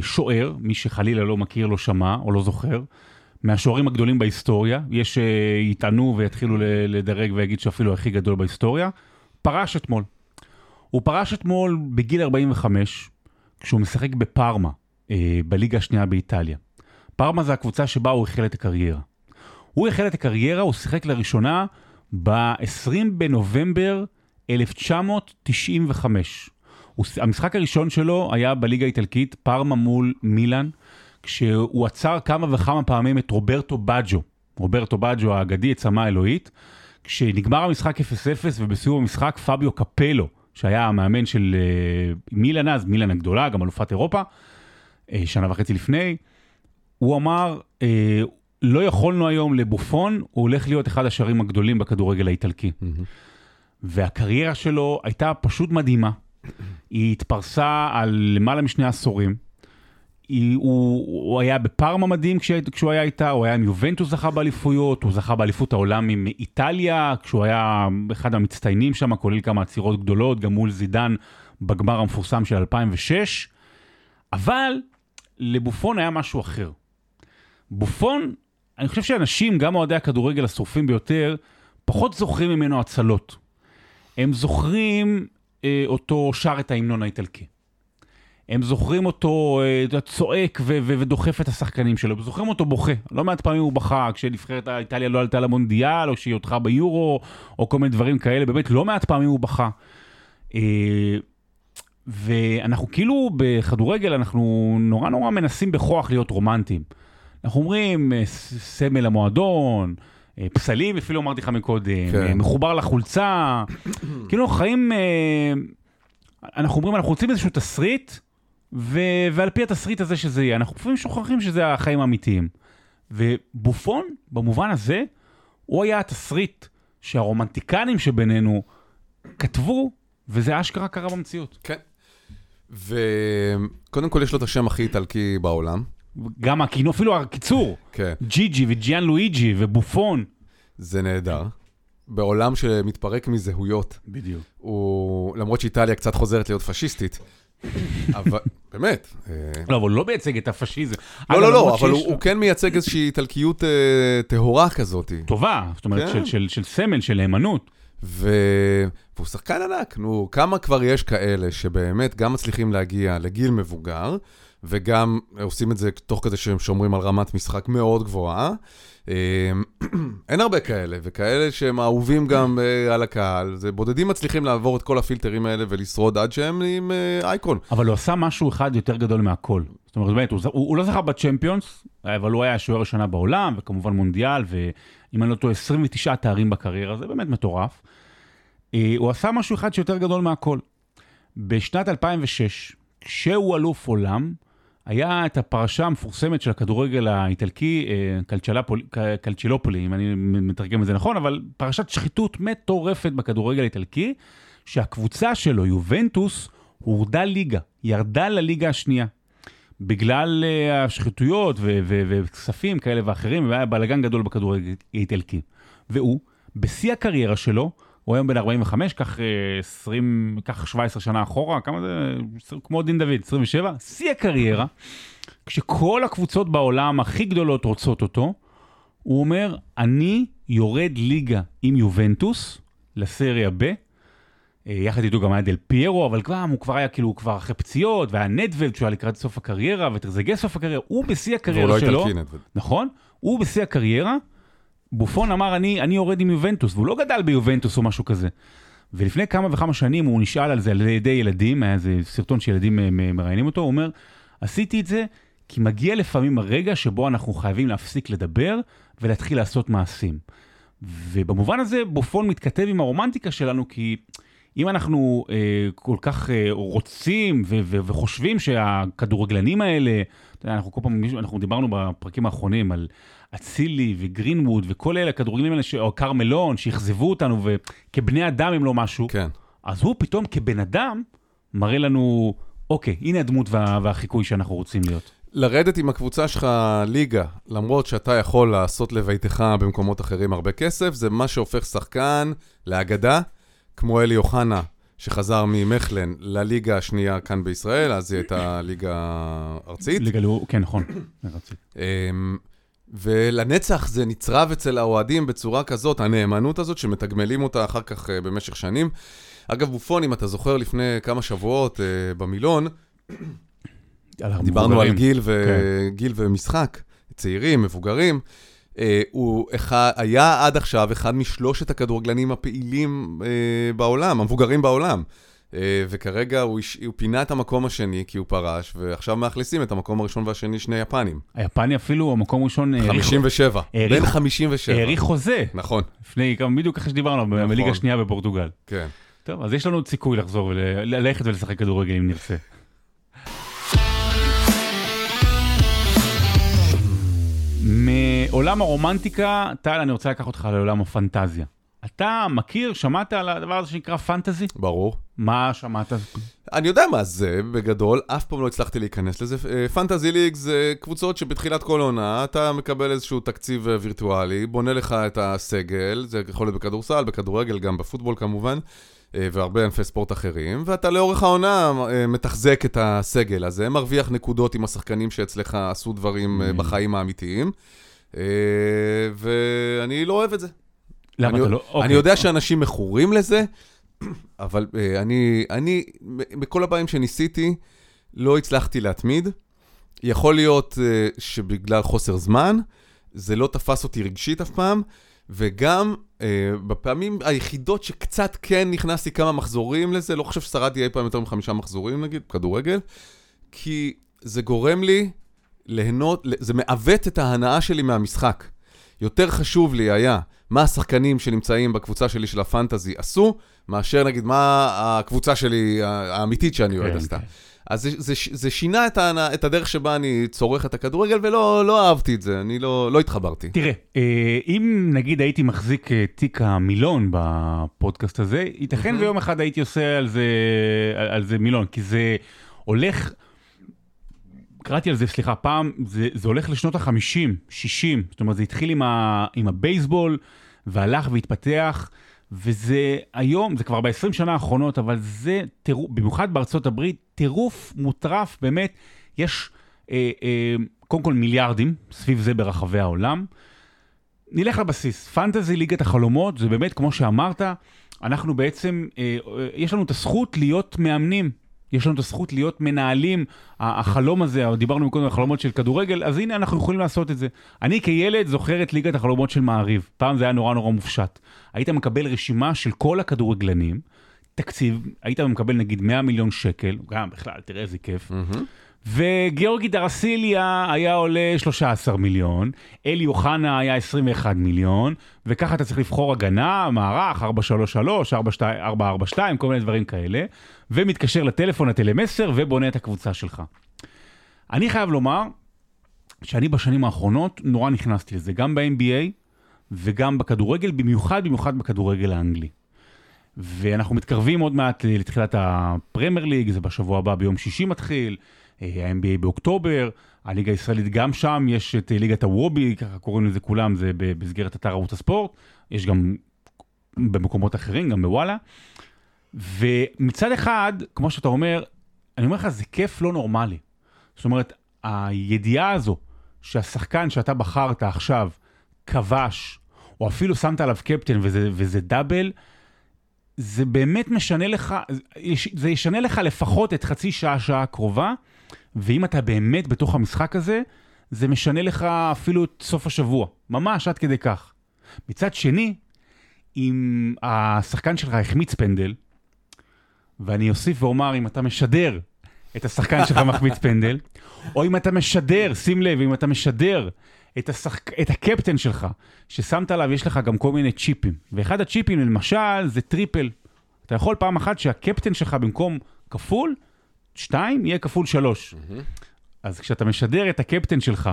שוער, מי שחלילה לא מכיר, לא שמע או לא זוכר, מהשוערים הגדולים בהיסטוריה, יש שיטענו ויתחילו לדרג ויגיד שאפילו הכי גדול בהיסטוריה, פרש אתמול. הוא פרש אתמול בגיל 45, כשהוא משחק בפארמה, אה, בליגה השנייה באיטליה. פארמה זה הקבוצה שבה הוא החל את הקריירה. הוא החל את הקריירה, הוא שיחק לראשונה ב-20 בנובמבר 1995. הוא, המשחק הראשון שלו היה בליגה האיטלקית, פארמה מול מילאן, כשהוא עצר כמה וכמה פעמים את רוברטו בג'ו, רוברטו בג'ו האגדי, עצמה האלוהית, כשנגמר המשחק 0-0 ובסיום המשחק פביו קפלו, שהיה המאמן של אה, מילאן אז, מילאן הגדולה, גם אלופת אירופה, אה, שנה וחצי לפני, הוא אמר, אה, לא יכולנו היום לבופון, הוא הולך להיות אחד השערים הגדולים בכדורגל האיטלקי. והקריירה שלו הייתה פשוט מדהימה. היא התפרסה על למעלה משני עשורים. הוא, הוא היה בפארמה מדהים כשה, כשהוא היה איתה, הוא היה עם יובנטוס זכה באליפויות, הוא זכה באליפות העולם עם איטליה, כשהוא היה אחד המצטיינים שם, כולל כמה עצירות גדולות, גם מול זידן בגמר המפורסם של 2006. אבל לבופון היה משהו אחר. בופון, אני חושב שאנשים, גם אוהדי הכדורגל השרופים ביותר, פחות זוכרים ממנו הצלות. הם זוכרים אה, אותו שר את ההמנון האיטלקי. הם זוכרים אותו אה, צועק ו- ו- ודוחף את השחקנים שלו, הם זוכרים אותו בוכה. לא מעט פעמים הוא בכה כשנבחרת איטליה לא עלתה למונדיאל, או שהיא הודחה ביורו, או כל מיני דברים כאלה, באמת לא מעט פעמים הוא בכה. אה, ואנחנו כאילו בכדורגל, אנחנו נורא נורא מנסים בכוח להיות רומנטיים. אנחנו אומרים, אה, סמל המועדון, פסלים, אפילו אמרתי לך מקודם, כן. מחובר לחולצה. <coughs> כאילו חיים, אנחנו אומרים, אנחנו רוצים איזשהו תסריט, ו- ועל פי התסריט הזה שזה יהיה, אנחנו לפעמים שוכחים שזה החיים האמיתיים. ובופון, במובן הזה, הוא היה התסריט שהרומנטיקנים שבינינו כתבו, וזה אשכרה קרה במציאות. כן. וקודם כל יש לו את השם הכי איטלקי בעולם. גם הכינו, אפילו הקיצור, כן. ג'י ג'י וג'יאן לואיג'י ובופון. זה נהדר. בעולם שמתפרק מזהויות, בדיוק. הוא, למרות שאיטליה קצת חוזרת להיות פשיסטית, אבל באמת. לא, אבל הוא לא מייצג את הפשיזם. לא, לא, לא, אבל הוא כן מייצג איזושהי איטלקיות אה, טהורה כזאת. טובה, זאת אומרת, כן. של- סמל, של נאמנות. והוא שחקן ענק, נו, כמה כבר יש כאלה שבאמת גם מצליחים להגיע לגיל מבוגר, וגם עושים את זה תוך כדי שהם שומרים על רמת משחק מאוד גבוהה. אה, <clears throat> אין הרבה כאלה, וכאלה שהם אהובים גם אה, על הקהל, זה בודדים מצליחים לעבור את כל הפילטרים האלה ולשרוד עד שהם נהיים אה, אייקון. אבל הוא עשה משהו אחד יותר גדול מהכל. זאת אומרת, באמת, הוא, הוא, הוא לא זכה בצ'מפיונס, אבל הוא היה השוער השנה בעולם, וכמובן מונדיאל, ואם אני לא טועה, 29 תארים בקריירה, זה באמת מטורף. אה, הוא עשה משהו אחד שיותר גדול מהכל. בשנת 2006, כשהוא אלוף עולם, היה את הפרשה המפורסמת של הכדורגל האיטלקי, אה, קלצ'לפול- ק- קלצ'ילופולי, אם אני מתרגם את זה נכון, אבל פרשת שחיתות מטורפת בכדורגל האיטלקי, שהקבוצה שלו, יובנטוס, הורדה ליגה, ירדה לליגה השנייה. בגלל אה, השחיתויות וכספים כאלה ואחרים, והיה בלאגן גדול בכדורגל האיטלקי. והוא, בשיא הקריירה שלו, הוא היום בן 45, כך אה, 20, כך 17 שנה אחורה, כמה זה? כמו דין דוד, 27, שיא הקריירה, כשכל הקבוצות בעולם הכי גדולות רוצות אותו, הוא אומר, אני יורד ליגה עם יובנטוס לסריה ב', אה, יחד איתו גם היה דל פיירו, אבל כבר, הוא כבר היה כאילו, הוא כבר אחרי פציעות, והיה נדוולד שהוא היה לקראת סוף הקריירה, וטרזגה סוף הקריירה, הוא בשיא והוא הקריירה לא שלו, איטלקי נדווד. נכון? הוא בשיא הקריירה, בופון אמר, אני, אני יורד עם יובנטוס, והוא לא גדל ביובנטוס או משהו כזה. ולפני כמה וכמה שנים הוא נשאל על זה על ידי ילדים, היה איזה סרטון שילדים אה, מראיינים אותו, הוא אומר, עשיתי את זה כי מגיע לפעמים הרגע שבו אנחנו חייבים להפסיק לדבר ולהתחיל לעשות מעשים. ובמובן הזה בופון מתכתב עם הרומנטיקה שלנו, כי אם אנחנו אה, כל כך אה, רוצים ו- ו- וחושבים שהכדורגלנים האלה, אתה יודע, אנחנו כל פעם, אנחנו דיברנו בפרקים האחרונים על אצילי וגרינווד וכל אלה, הכדורגלנים האלה, ש- או קרמלון, שאכזבו אותנו, וכבני אדם הם לא משהו, כן. אז הוא פתאום כבן אדם מראה לנו, אוקיי, הנה הדמות וה- והחיקוי שאנחנו רוצים להיות. לרדת עם הקבוצה שלך ליגה, למרות שאתה יכול לעשות לביתך במקומות אחרים הרבה כסף, זה מה שהופך שחקן לאגדה, כמו אלי אוחנה, שחזר ממכלן לליגה השנייה כאן בישראל, אז היא הייתה ליגה ארצית. ליגה לאו, כן, נכון, זה רציתי. אמ, ולנצח זה נצרב אצל האוהדים בצורה כזאת, הנאמנות הזאת, שמתגמלים אותה אחר כך אה, במשך שנים. אגב, בופון, אם אתה זוכר, לפני כמה שבועות אה, במילון, דיברנו. על גיל, ו... גיל ומשחק, צעירים, מבוגרים. אה, הוא אחד, היה עד עכשיו אחד משלושת הכדורגלנים הפעילים אה, בעולם, המבוגרים בעולם. אה, וכרגע הוא, הש... הוא פינה את המקום השני כי הוא פרש, ועכשיו מאכלסים את המקום הראשון והשני, שני יפנים. היפני אפילו, המקום הראשון, האריך- 57, העריך- בן 57. האריך חוזה, נכון, לפני, כמה- בדיוק אחרי שדיברנו, נכון. בליגה שנייה בפורטוגל. כן. טוב, אז יש לנו עוד סיכוי לחזור וללכת ולשחק כדורגל אם נרצה. מעולם הרומנטיקה, טל, אני רוצה לקחת אותך לעולם הפנטזיה. אתה מכיר, שמעת על הדבר הזה שנקרא פנטזי? ברור. מה שמעת? אני יודע מה זה, בגדול, אף פעם לא הצלחתי להיכנס לזה. אה, פנטזי ליג זה קבוצות שבתחילת כל עונה אתה מקבל איזשהו תקציב אה, וירטואלי, בונה לך את הסגל, זה יכול להיות בכדורסל, בכדורגל, גם בפוטבול כמובן, והרבה ענפי ספורט אחרים, ואתה לאורך העונה אה, מתחזק את הסגל הזה, מרוויח נקודות עם השחקנים שאצלך עשו דברים אה, Mm. בחיים האמיתיים, אה, ואני לא אוהב את זה. למה אני, אתה לא? אני אוקיי. יודע שאנשים מכורים לזה, <clears throat> אבל אני, אני, בכל הפעמים שניסיתי, לא הצלחתי להתמיד. יכול להיות שבגלל חוסר זמן, זה לא תפס אותי רגשית אף פעם, וגם בפעמים היחידות שקצת כן נכנסתי כמה מחזורים לזה, לא חושב ששרדתי אי פעם יותר מחמישה מחזורים נגיד, כדורגל, כי זה גורם לי ליהנות, זה מעוות את ההנאה שלי מהמשחק. יותר חשוב לי היה מה השחקנים שנמצאים בקבוצה שלי של הפנטזי עשו, מאשר נגיד מה הקבוצה שלי האמיתית שאני אוהד כן, עשתה. כן. אז זה, זה, זה שינה את, ההנאה, את הדרך שבה אני צורך את הכדורגל, ולא לא אהבתי את זה, אני לא, לא התחברתי. תראה, אה, אם נגיד הייתי מחזיק אה, תיק המילון בפודקאסט הזה, ייתכן מהמם. ויום אחד הייתי עושה על זה, על, על זה מילון, כי זה הולך, קראתי על זה, סליחה, פעם, זה, זה הולך לשנות ה-50, 60, זאת אומרת, זה התחיל עם, ה, עם הבייסבול, והלך והתפתח, וזה היום, זה כבר ב-20 שנה האחרונות, אבל זה טירוף, במיוחד בארצות הברית, טירוף מוטרף, באמת, יש אה, אה, קודם כל מיליארדים סביב זה ברחבי העולם. נלך לבסיס, פנטזי ליגת החלומות, זה באמת, כמו שאמרת, אנחנו בעצם, אה, אה, יש לנו את הזכות להיות מאמנים. יש לנו את הזכות להיות מנהלים, החלום הזה, דיברנו קודם על חלומות של כדורגל, אז הנה אנחנו יכולים לעשות את זה. אני כילד זוכר את ליגת החלומות של מעריב, פעם זה היה נורא נורא מופשט. היית מקבל רשימה של כל הכדורגלנים, תקציב, היית מקבל נגיד 100 מיליון שקל, גם בכלל, תראה איזה כיף. וגיאורגי דרסיליה היה עולה 13 מיליון, אלי אוחנה היה 21 מיליון, וככה אתה צריך לבחור הגנה, מערך, 433, 442, כל מיני דברים כאלה, ומתקשר לטלפון, לטלמסר, ובונה את הקבוצה שלך. אני חייב לומר שאני בשנים האחרונות נורא נכנסתי לזה, גם ב-NBA וגם בכדורגל, במיוחד במיוחד בכדורגל האנגלי. ואנחנו מתקרבים עוד מעט לתחילת הפרמייר ליג, זה בשבוע הבא ביום שישי מתחיל, אה, ה-NBA באוקטובר, הליגה הישראלית גם שם, יש את אה, ליגת הוובי, ככה קוראים לזה כולם, זה במסגרת אתר ערוץ הספורט, יש גם במקומות אחרים, גם בוואלה. ומצד אחד, כמו שאתה אומר, אני אומר לך, זה כיף לא נורמלי. זאת אומרת, הידיעה הזו שהשחקן שאתה בחרת עכשיו כבש, או אפילו שמת עליו קפטן וזה, וזה דאבל, זה באמת משנה לך, זה ישנה לך לפחות את חצי שעה, שעה הקרובה, ואם אתה באמת בתוך המשחק הזה, זה משנה לך אפילו את סוף השבוע, ממש עד כדי כך. מצד שני, אם השחקן שלך החמיץ פנדל, ואני אוסיף ואומר, אם אתה משדר את השחקן שלך מחמיץ פנדל, או אם אתה משדר, שים לב, אם אתה משדר את, השחק... את הקפטן שלך, ששמת עליו, יש לך גם כל מיני צ'יפים. ואחד הצ'יפים, למשל, זה triple. אתה יכול פעם אחת שהקפטן שלך במקום כפול, שתיים, יהיה כפול שלוש. Mm-hmm. אז כשאתה משדר את הקפטן שלך,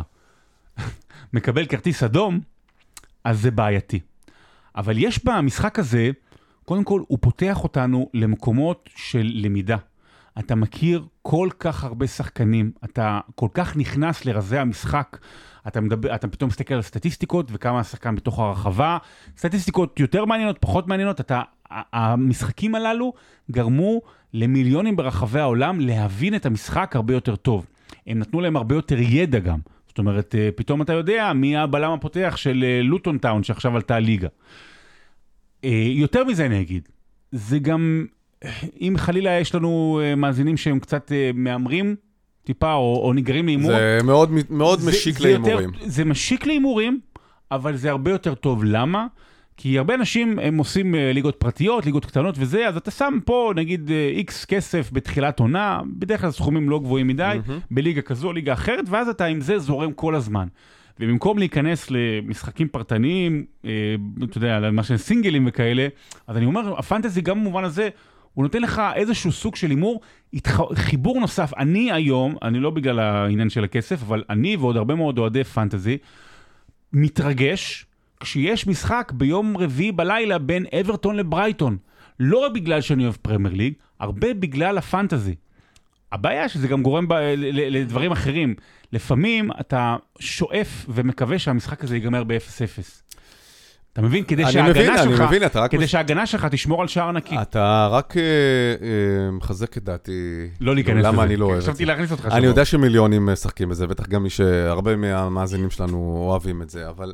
<laughs> מקבל כרטיס אדום, אז זה בעייתי. אבל יש במשחק הזה, קודם כל, הוא פותח אותנו למקומות של למידה. אתה מכיר כל כך הרבה שחקנים, אתה כל כך נכנס לרזי המשחק, אתה, מדבר, אתה פתאום מסתכל על סטטיסטיקות וכמה השחקן בתוך הרחבה, סטטיסטיקות יותר מעניינות, פחות מעניינות, אתה, המשחקים הללו גרמו למיליונים ברחבי העולם להבין את המשחק הרבה יותר טוב. הם נתנו להם הרבה יותר ידע גם. זאת אומרת, אה, פתאום אתה יודע מי הבלם הפותח של אה, לוטון טאון שעכשיו עלתה ליגה. אה, יותר מזה אני אגיד, זה גם, אם חלילה יש לנו מאזינים שהם קצת מהמרים, טיפה, או, או נגררים להימור. זה מאוד, מאוד זה, משיק להימורים. זה משיק להימורים, אבל זה הרבה יותר טוב. למה? כי הרבה אנשים הם עושים אה, ליגות פרטיות, ליגות קטנות וזה, אז אתה שם פה נגיד איקס אה, כסף בתחילת עונה, בדרך כלל סכומים לא גבוהים מדי, mm-hmm. בליגה כזו ליגה אחרת, ואז אתה עם זה זורם כל הזמן. ובמקום להיכנס למשחקים פרטניים, אה, אתה יודע, למה שהם סינגלים וכאלה, אז אני אומר, הפנטזי גם במובן הזה, הוא נותן לך איזשהו סוג של הימור, חיבור נוסף. אני היום, אני לא בגלל העניין של הכסף, אבל אני ועוד הרבה מאוד אוהדי פנטזי, מתרגש כשיש משחק ביום רביעי בלילה בין אברטון לברייטון. לא רק בגלל שאני אוהב פרמייר ליג, הרבה בגלל הפנטזי. הבעיה שזה גם גורם ב- לדברים אחרים. לפעמים אתה שואף ומקווה שהמשחק הזה ייגמר ב-0-0. אתה מבין? כדי שההגנה שלך, אני מבין, אתה רק... כדי שההגנה שלך תשמור על שער נקי. אתה רק אה, אה, מחזק את דעתי. לא להיכנס לזה. למה אני לא אוהב את זה. חשבתי להכניס אותך שבוע. אני יודע שמיליונים משחקים בזה, בטח גם מי שהרבה מהמאזינים שלנו אוהבים את זה, אבל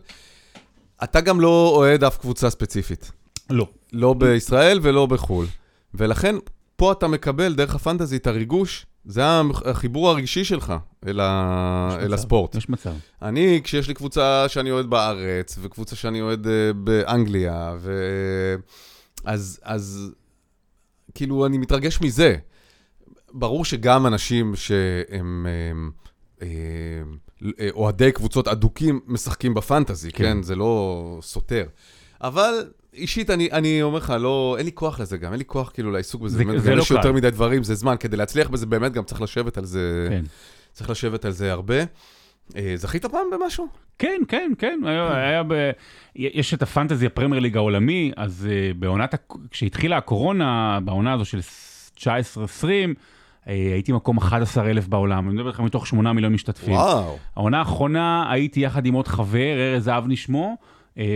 אתה גם לא אוהד אף קבוצה ספציפית. לא. לא בישראל ולא בחו"ל. ולכן, פה אתה מקבל דרך הפנטזי את הריגוש, זה החיבור הרגשי שלך אל, ה... אל הספורט. יש מצב. אני, כשיש לי קבוצה שאני אוהד בארץ, וקבוצה שאני אוהד uh, באנגליה, ו... אז, אז כאילו, אני מתרגש מזה. ברור שגם אנשים שהם... הם, הם, אה, אוהדי קבוצות אדוקים משחקים בפנטזי, כן? כן? זה לא סותר. אבל אישית, אני, אני אומר לך, לא, אין לי כוח לזה גם, אין לי כוח כאילו לעיסוק בזה. זה, באמת, זה לא קל. יש יותר מדי דברים, זה זמן. כדי להצליח בזה, באמת גם צריך לשבת על זה, כן. צריך לשבת על זה הרבה. אה, זכית פעם במשהו? כן, כן, כן, היה, היה ב... יש את הפנטזי הפרמייר ליג העולמי, אז uh, בעונת, כשהתחילה הקורונה, בעונה הזו של 19-20, אה, הייתי מקום 11 אלף בעולם, אני מדבר איתך מתוך 8 מיליון משתתפים. וואו. העונה האחרונה הייתי יחד עם עוד חבר, ארז אבני שמו, אה,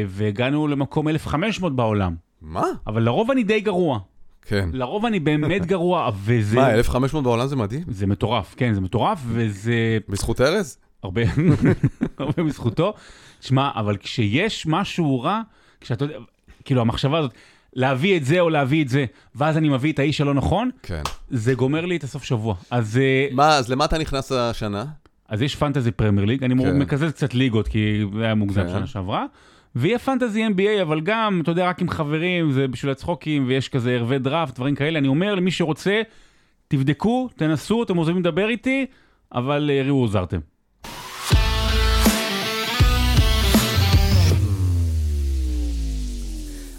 והגענו למקום 1,500 בעולם. מה? אבל לרוב אני די גרוע. כן. לרוב אני באמת גרוע, וזה... מה, 1,500 בעולם זה מדהים? זה מטורף, כן, זה מטורף, וזה... בזכות ארז? הרבה, <laughs> הרבה בזכותו. שמע, אבל כשיש משהו רע, כשאתה יודע, כאילו המחשבה הזאת, להביא את זה או להביא את זה, ואז אני מביא את האיש הלא נכון, כן. זה גומר לי את הסוף שבוע. אז, אה, מה, אז למה אתה נכנס השנה? אז יש Fantasy Premier League, אני כן. מקזז קצת ליגות, כי זה היה מוגזם כן. שנה שעברה. ויהיה fantasy NBA, אבל גם, אתה יודע, רק עם חברים, זה בשביל הצחוקים, ויש כזה ערבי דראפט, דברים כאלה. אני אומר למי שרוצה, תבדקו, תנסו, אתם מוזמנים לדבר איתי, אבל אה, ראו הוזהרתם.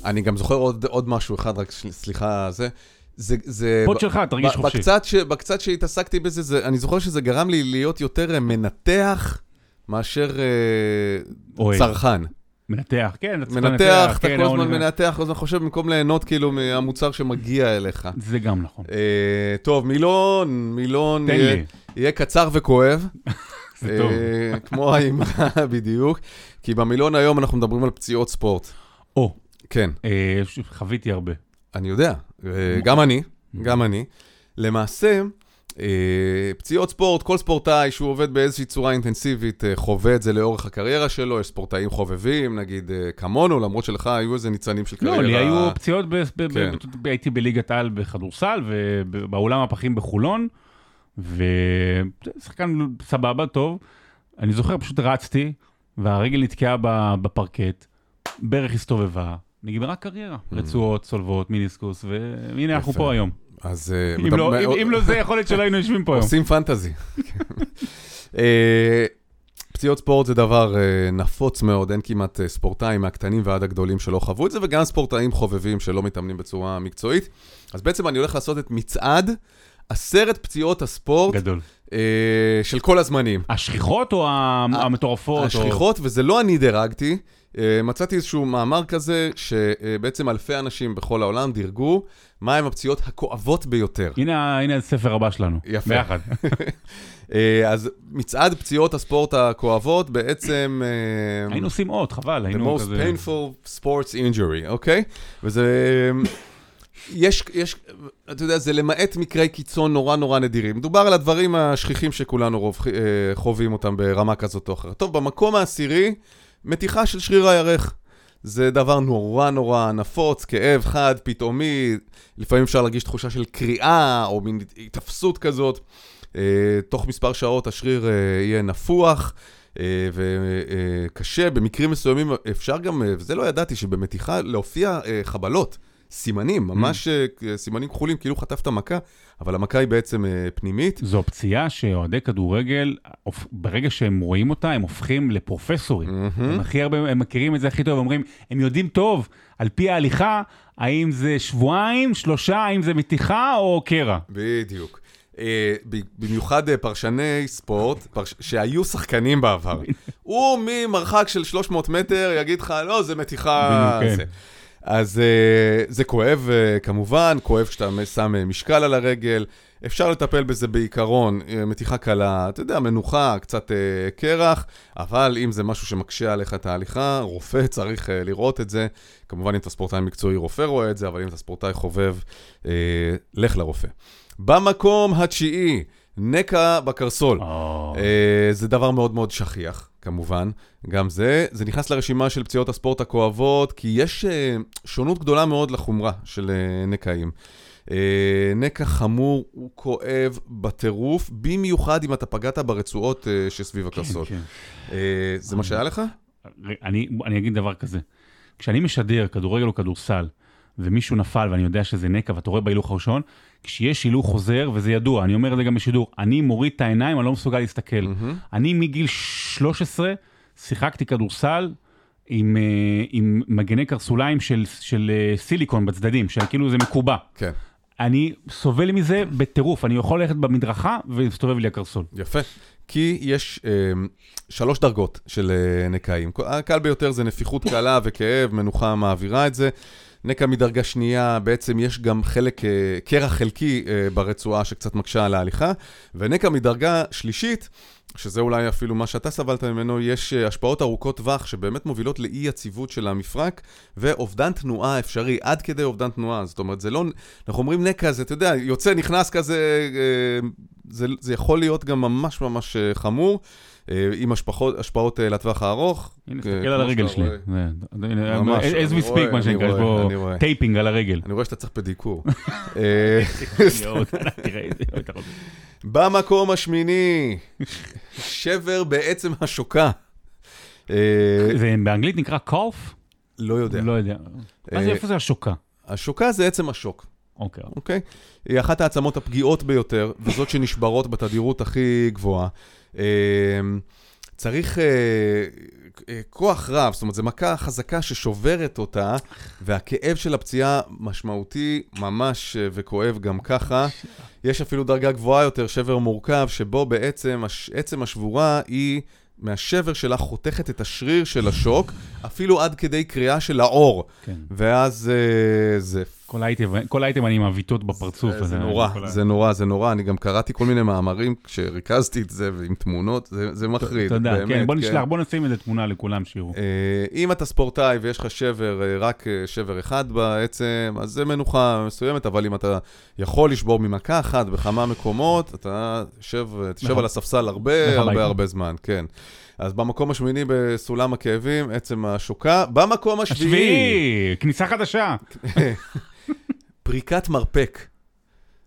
אני גם זוכר עוד, עוד משהו אחד, רק סליחה, זה. זה, זה... pod שלך, תרגיש חופשי. בקצת, ש, בקצת שהתעסקתי בזה, זה, אני זוכר שזה גרם לי להיות יותר מנתח מאשר אה. צרכן. מנתח, כן, אתה צריך מנתח, אתה כן, כל הזמן מנתח, כל הזמן חושב במקום ליהנות כאילו מהמוצר שמגיע אליך. זה גם נכון. אה, טוב, מילון, מילון יהיה, יהיה קצר וכואב. <laughs> זה טוב. אה, <laughs> כמו האמרה <laughs> בדיוק. כי במילון היום אנחנו מדברים על פציעות ספורט. או, כן. אה, חוויתי הרבה. אני יודע, אה, גם אני, גם אני. למעשה, פציעות ספורט, כל ספורטאי שהוא עובד באיזושהי צורה אינטנסיבית, אה, חווה את זה לאורך הקריירה שלו, יש ספורטאים חובבים, נגיד אה, כמונו, למרות שלך היו איזה ניצנים של קריירה. לא, לי היו פציעות, כן. הייתי בליגת העל בכדורסל, ובאולם הפחים בחולון, ושחקן סבבה, טוב. אני זוכר, פשוט רצתי, והרגל נתקעה בפרקט, ברך הסתובבה, נגמרה קריירה. רצועות, צולבות, מיניסקוס, והנה אנחנו Mm. פה היום. אז... אה, אם לא- אם- אם לא זה, יכול להיות שלא היינו יושבים פה היום. עושים פנטזי. <laughs> אה, פציעות ספורט זה דבר אה, נפוץ מאוד, אין כמעט ספורטאים מהקטנים ועד הגדולים שלא חוו את זה, וגם ספורטאים חובבים שלא מתאמנים בצורה מקצועית. אז בעצם אני הולך לעשות את מצעד עשרת פציעות הספורט גדול. של כל הזמנים. השכיחות או המטורפות? או- השכיחות, וזה לא אני דירגתי, מצאתי איזשהו מאמר כזה, שבעצם אלפי אנשים בכל העולם דירגו מהם הפציעות הכואבות ביותר. הנה הנה הספר הבא שלנו. יפה. ביחד. <laughs> אה, אז מצעד פציעות הספורט הכואבות בעצם... אה, היינו עושים עוד, חבל, The היינו most כזה... painful sports injury, אוקיי? וזה... יש, יש, אתה יודע, זה למעט מקרי קיצון נורא נורא נדירים. מדובר על הדברים השכיחים שכולנו רוב, אה, חווים אותם ברמה כזאת או אחרת. טוב, במקום העשירי, מתיחה של שריר הירך. זה דבר נורא נורא נפוץ, כאב חד, פתאומי, לפעמים אפשר להרגיש תחושה של קריאה או מין התאפסות כזאת. אה, תוך מספר שעות השריר אה, יהיה נפוח. אה, וקשה, במקרים מסוימים אפשר גם, אה, וזה לא ידעתי, שבמתיחה להופיע אה, חבלות, סימנים, ממש אה, סימנים כחולים, כאילו חטפת מכה, אבל המכה היא בעצם אה, פנימית. זו פציעה שאוהדי כדורגל, ברגע שהם רואים אותה, הם הופכים לפרופסורים. הם הכי הרבה, הם מכירים את זה הכי טוב, אומרים, הם יודעים טוב, על פי ההליכה, האם זה שבועיים, שלושה, האם זה מתיחה או קרע. בדיוק. אה, במיוחד פרשני ספורט, פרש... שהיו שחקנים בעבר. <laughs> הוא ממרחק של 300 מטר יגיד לך, לא, זה מתיחה... כן. זה. אז uh, זה כואב uh, כמובן, כואב כשאתה שם uh, משקל על הרגל, אפשר לטפל בזה בעיקרון, מתיחה קלה, אתה יודע, מנוחה, קצת uh, קרח, אבל אם זה משהו שמקשה עליך את ההליכה, רופא <laughs> צריך uh, לראות את זה. כמובן, אם אתה ספורטאי מקצועי, רופא רואה את זה, אבל אם אתה ספורטאי חובב, uh, לך לרופא. במקום התשיעי, נקע בקרסול. או, אה, זה דבר מאוד מאוד שכיח, כמובן, גם זה. זה נכנס לרשימה של פציעות הספורט הכואבות, כי יש אה, שונות גדולה מאוד לחומרה של אה, נקעים. אה, נקע חמור הוא כואב בטירוף, במיוחד אם אתה פגעת ברצועות אה, שסביב הקרסול. כן, אה, זה מה שהיה לך? כן. אני, אני אגיד דבר כזה, כשאני משדר כדורגל או כדורסל, ומישהו נפל ואני יודע שזה נקע ואתה רואה בהילוך הראשון, כשיש הילוך חוזר, וזה ידוע, אני אומר את זה גם בשידור, אני מוריד את העיניים, אני לא מסוגל להסתכל. מהמם. אני מגיל 13 שיחקתי כדורסל עם, אה, עם מגני קרסוליים של, של אה, סיליקון בצדדים, שכאילו זה מקובע. כן, אני סובל מזה בטירוף, אני יכול ללכת במדרכה ולהסתובב לי הקרסול. יפה. כי יש אה, שלוש דרגות של אה, נקעים. הקל ביותר זה נפיחות קלה וכאב, מנוחה מעבירה את זה. נקע מדרגה שנייה, בעצם יש גם חלק, אה, קרע חלקי אה, ברצועה שקצת מקשה על ההליכה, ונקע מדרגה שלישית, שזה אולי אפילו מה שאתה סבלת ממנו, יש אה, השפעות ארוכות טווח שבאמת מובילות לאי יציבות של המפרק ואובדן תנועה אפשרי, עד כדי אובדן תנועה. זאת אומרת, זה לא, אנחנו אומרים נקע, זה, אתה יודע, יוצא, נכנס כזה, זה, זה יכול להיות גם ממש ממש חמור. אה, עם השפעות, השפעות אה, לטווח הארוך. הנה, אה, תסתכל על הרגל שלי. ממש, as we speak, מה שנקרא, יש פה. taping על הרגל. אני רואה שאתה צריך פדיקור. <laughs> <laughs> <laughs> במקום השמיני, שבר בעצם השוקה. זה באנגלית נקרא קוף? לא יודע. לא יודע. מה זה, איפה זה השוקה? השוקה זה עצם השוק, אוקיי. אוקיי? היא אחת העצמות הפגיעות ביותר, וזאת שנשברות בתדירות הכי גבוהה. אה, צריך אה, אה, כוח רב, זאת אומרת, זו מכה חזקה ששוברת אותה, והכאב של הפציעה משמעותי ממש אה, וכואב גם ככה. יש אפילו דרגה גבוהה יותר, שבר מורכב, שבו בעצם הש- עצם השבורה היא מהשבר שלה חותכת את השריר של השוק, אפילו עד כדי קריאה של העור. כן. ואז אה, זה כל האייטם- כל אני עם הביטות בפרצוף. זה, זה נורא, כל זה נורא, זה נורא. אני גם קראתי כל מיני מאמרים כשריכזתי את זה ועם תמונות, זה, זה מחריד, תודה, באמת. כן, בוא נשלח, בוא נשים איזה תמונה לכולם שיראו. אה, אם אתה ספורטאי ויש לך שבר, אה, רק אה, שבר אחד בעצם, אז זה מנוחה מסוימת, אבל אם אתה יכול לשבור ממכה אחת בכמה מקומות, אתה תשב, נכון. על הספסל הרבה הרבה. הרבה זמן, כן. אז במקום השמיני בסולם הכאבים, עצם השוקה. במקום השביעי, השביעי, כניסה חדשה. <laughs> פריקת מרפק.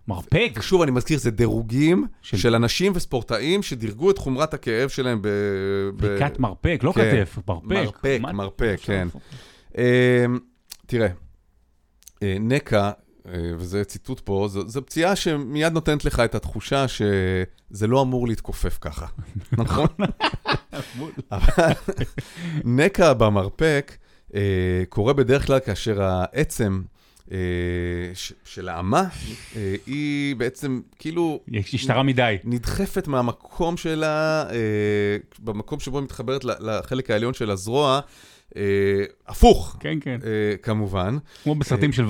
מרפק. ושוב, אני מזכיר, זה דירוגים של- של אנשים וספורטאים שדירגו את חומרת הכאב שלהם ב... ב- פריקת מרפק, לא כן. כתף, מרפק. מרפק, מה- מרפק, כן. אמ, תראה, אה, נקע, אה, וזה ציטוט פה, זו, זו פציעה שמיד נותנת לך את התחושה שזה לא אמור להתכופף ככה, <laughs> נכון? <laughs> אבל נקע במרפק אה, קורה בדרך כלל כאשר העצם אה, של האמה אה, היא בעצם כאילו השתרה מדי. נדחפת מהמקום שלה, אה, במקום שבו היא מתחברת לחלק העליון של הזרוע, אה, הפוך, כן, כן. אה, כמובן. כמו בסרטים של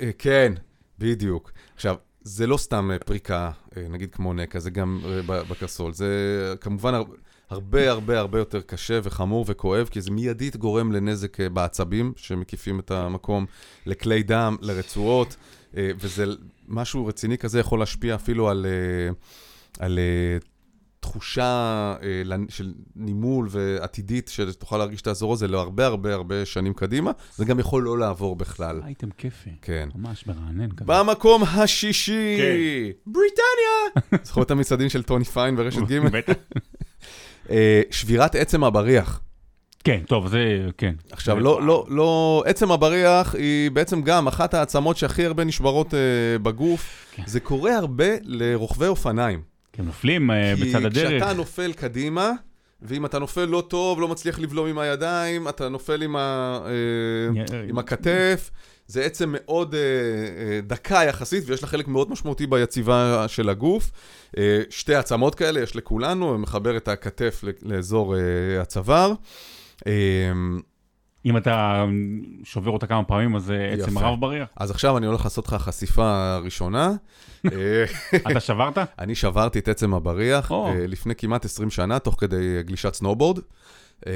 אה, כן, בדיוק. עכשיו, זה לא סתם אה, פריקה, אה, נגיד כמו נקע, זה גם אה, בקרסול. זה כמובן הרבה הרבה הרבה יותר קשה וחמור וכואב, כי זה מיידית גורם לנזק אה, בעצבים שמקיפים את המקום, לכלי דם, לרצועות, אה, וזה משהו רציני כזה יכול להשפיע אפילו על, אה, על תחושה של נימול ועתידית, שתוכל להרגיש את האזור הזה להרבה הרבה הרבה שנים קדימה. זה גם יכול לא לעבור בכלל. אייטם כיפי. כן. ממש מרענן כזה. במקום השישי, כן. בריטניה! <laughs> זוכר את המצעדים של טוני פיין ברשת ג'? בטח. אה, שבירת עצם הבריח. כן, טוב, זה, כן. עכשיו, לא, לא, לא, עצם הבריח היא בעצם גם אחת העצמות שהכי הרבה נשברות אה, בגוף. כן. זה קורה הרבה לרוכבי אופניים. כי הם נופלים אה, בצד כי הדרך. כשאתה נופל קדימה, ואם אתה נופל לא טוב, לא מצליח לבלום עם הידיים, אתה נופל עם, ה, אה, עם הכתף. זה עצם מאוד אה, אה, דקה יחסית, ויש לה חלק מאוד משמעותי ביציבה של הגוף. אה, שתי עצמות כאלה יש לכולנו, מחבר את הכתף לאזור אה, הצוואר. אה, אם אתה שובר אותה כמה פעמים, אז זה עצם יפה. רב בריח. אז עכשיו אני הולך לעשות לך חשיפה ראשונה. <laughs> אה, <laughs> אתה שברת? אני שברתי את עצם הבריח. אה, לפני כמעט 20 שנה, תוך כדי גלישת סנובורד. אה,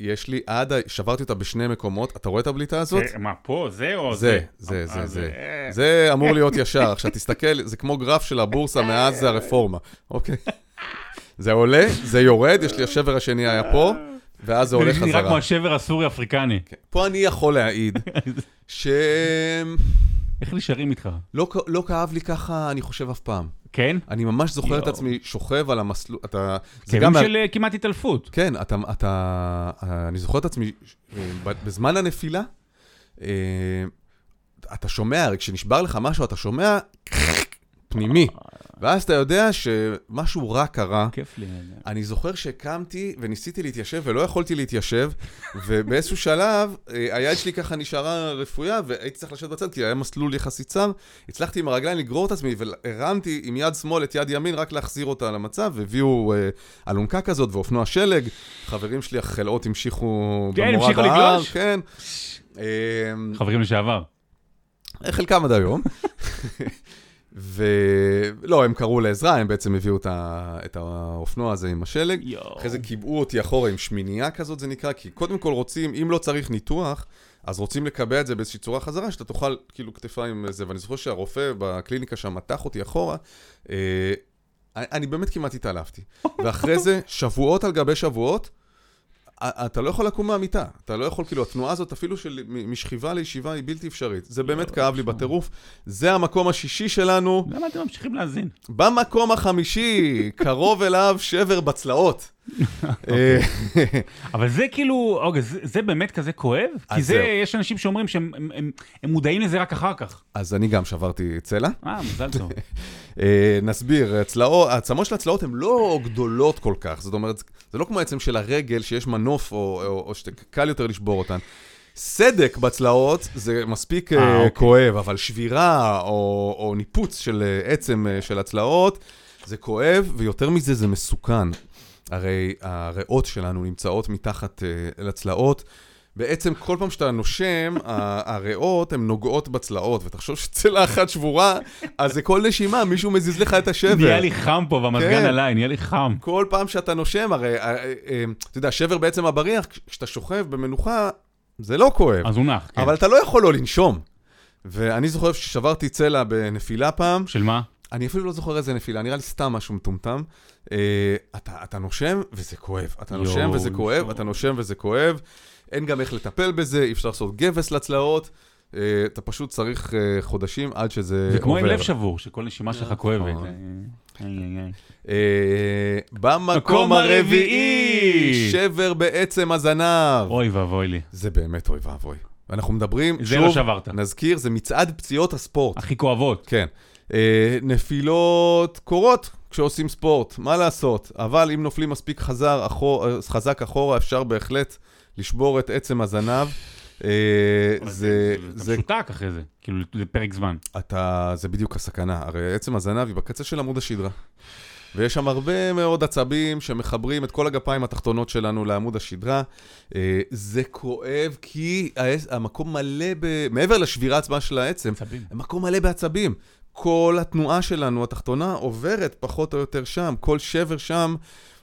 ויש לי עד, שברתי אותה בשני מקומות. אתה רואה את הבליטה הזאת? זה- מה, פה? זה או זה, זה? זה, זה, אה, זה. אה, זה אמור להיות ישר. עכשיו תסתכל, זה כמו גרף של הבורסה מאז הרפורמה, אוקיי? זה עולה, זה יורד, יש לי השבר השני היה פה, ואז זה עולה זה נראה כמו חזרה. השבר הסורי-אפריקני. כן. פה אני יכול להעיד <laughs> שלא איך נשארים איתך? לא כאב לי ככה, אני חושב אף פעם. כן? אני ממש זוכר את יואו. עצמי שוכב על המסלול, אתה... זה כאבים גם מה- של אה, כמעט התעלפות. כן, אתה, אתה, אני זוכר את עצמי, אה, בזמן הנפילה, אה, אתה שומע, כשנשבר לך משהו, אתה שומע פנימי, ואז אתה יודע שמשהו רע קרה. כיף לי. אני זוכר שהקמתי וניסיתי להתיישב ולא יכולתי להתיישב, ובאיזשהו שלב אה, היד שלי ככה נשארה רפויה והייתי צריך לשבת בצד כי היה מסלול יחסית צר. הצלחתי עם הרגליים לגרור את עצמי והרמתי עם יד שמאל את יד ימין רק להחזיר אותה למצב, והביאו אה, אלונקה כזאת ואופנוע שלג. חברים שלי החלאות המשיכו כן, במורד המשיכו ההר, לגלוש? כן. אה, חברים לשעבר. חלקם עד היום. <laughs> ולא, הם קראו לעזרה, הם בעצם הביאו את, ה... את האופנוע הזה עם השלג. יואו. אחרי זה קיבעו אותי אחורה עם שמינייה כזאת, זה נקרא, כי קודם כל רוצים, אם לא צריך ניתוח, אז רוצים לקבע את זה באיזושהי צורה חזרה, שאתה תאכל כאילו כתפיים זה. ואני זוכר שהרופא בקליניקה שם מתח אותי אחורה. אה, אני, באמת כמעט התעלפתי. <laughs> ואחרי זה, שבועות על גבי שבועות, אתה לא יכול לקום מהמיטה. אתה לא יכול, כאילו, התנועה הזאת, אפילו של משכיבה לישיבה, היא בלתי אפשרית. זה באמת יואו, כאב לי. בטירוף. זה המקום השישי שלנו. למה אתם ממשיכים להאזין? במקום החמישי, קרוב אליו שבר בצלעות. <laughs> אה, אבל זה כאילו, אוקיי, זה, זה באמת כזה כואב? כי זה, זהו. יש אנשים שאומרים שהם הם, הם, הם מודעים לזה רק אחר כך. אז אני גם שברתי צלע. אה, מזל טוב. <laughs> אה, נסביר, הצלעות, העצמות של הצלעות הן לא גדולות כל כך, זאת אומרת, זה לא כמו העצם של הרגל שיש מנוף או, או, או שקל יותר לשבור אותן. סדק בצלעות זה מספיק אה, אה, אוקיי. כואב, אבל שבירה או, או ניפוץ של עצם של הצלעות זה כואב, ויותר מזה זה מסוכן. הרי הריאות שלנו נמצאות מתחת אה, לצלעות. בעצם כל פעם שאתה נושם, הריאות הן נוגעות בצלעות, ותחשוב שצלע אחת שבורה, אז זה כל נשימה, מישהו מזיז לך את השבר. נהיה לי חם פה והמזגן כן. עליי, נהיה לי חם. כל פעם שאתה נושם, הרי, אה, אה, אתה יודע, שבר בעצם הבריח, כשאתה שוכב במנוחה, זה לא כואב, אז הוא נח, כן. אבל אתה לא יכול לא לנשום. ואני זוכר ששברתי צלע בנפילה פעם, של מה? אני אפילו לא זוכר איזה נפילה, נראה לי סתם משהו מטומטם. אה, אתה, אתה נושם וזה כואב. אתה נושם וזה כואב. אתה נושם וזה כואב. אין גם איך לטפל בזה, אי אפשר לעשות גבס לצלעות. אה, אתה פשוט צריך אה, חודשים עד שזה עובר. זה כמו עם לב שבור, שכל נשימה שלך כואבת. נכון. אה, במקום מקום הרביעי. שבר בעצם הזנב. אוי ואבוי לי. זה באמת אוי ואבוי. ואנחנו מדברים, זה שוב. נזכיר, זה מצעד פציעות הספורט. הכי כואבות. כן. אה, נפילות קורות כשעושים ספורט, מה לעשות? אבל אם נופלים מספיק חזר, אחור, אה, חזק אחורה, אפשר בהחלט לשבור את עצם הזנב. אה, זה, אתה זה, משותק אחרי זה, כאילו, זה פרק זמן. אתה, זה בדיוק הסכנה. הרי עצם הזנב היא בקצה של עמוד השדרה. ויש שם הרבה מאוד עצבים שמחברים את כל הגפיים התחתונות שלנו לעמוד השדרה. זה כואב כי המקום מלא ב... מעבר לשבירה עצמה של העצם, עצבים. מקום מלא בעצבים. כל התנועה שלנו, התחתונה, עוברת פחות או יותר שם. כל שבר שם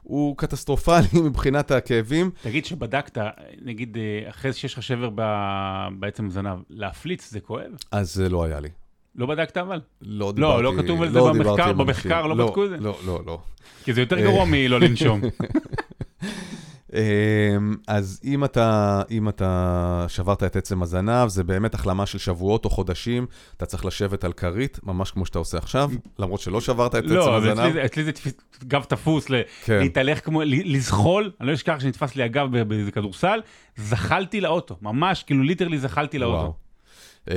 הוא קטסטרופלי <laughs> מבחינת הכאבים. תגיד שבדקת, נגיד, אה, אחרי שיש לך שבר ב- בעצם זנב, להפליץ זה כואב? אז זה לא היה לי. לא בדקת אבל? לא לא, דיברתי... לא כתוב על זה דיברתי במחקר, עם במחקר אנשים. לא בדקו את זה? לא, לא, לא. כי זה יותר אה. גרוע מלא לנשום. <laughs> אמ, אז אם אתה, אם אתה שברת את עצם הזנב, זה באמת החלמה של שבועות או חודשים. אתה צריך לשבת על כרית, ממש כמו שאתה עושה עכשיו, למרות שלא שברת את עצם לא, אצלי הזנב. זה- אצלי זה תפ- גב תפוס, כן. להתהלך כמו, לזחול, אני לא אשכח שנתפס לי הגב באיזה כדורסל, זחלתי לאוטו, ממש, כאילו ליטרלי זחלתי לאוטו. וואו. אה,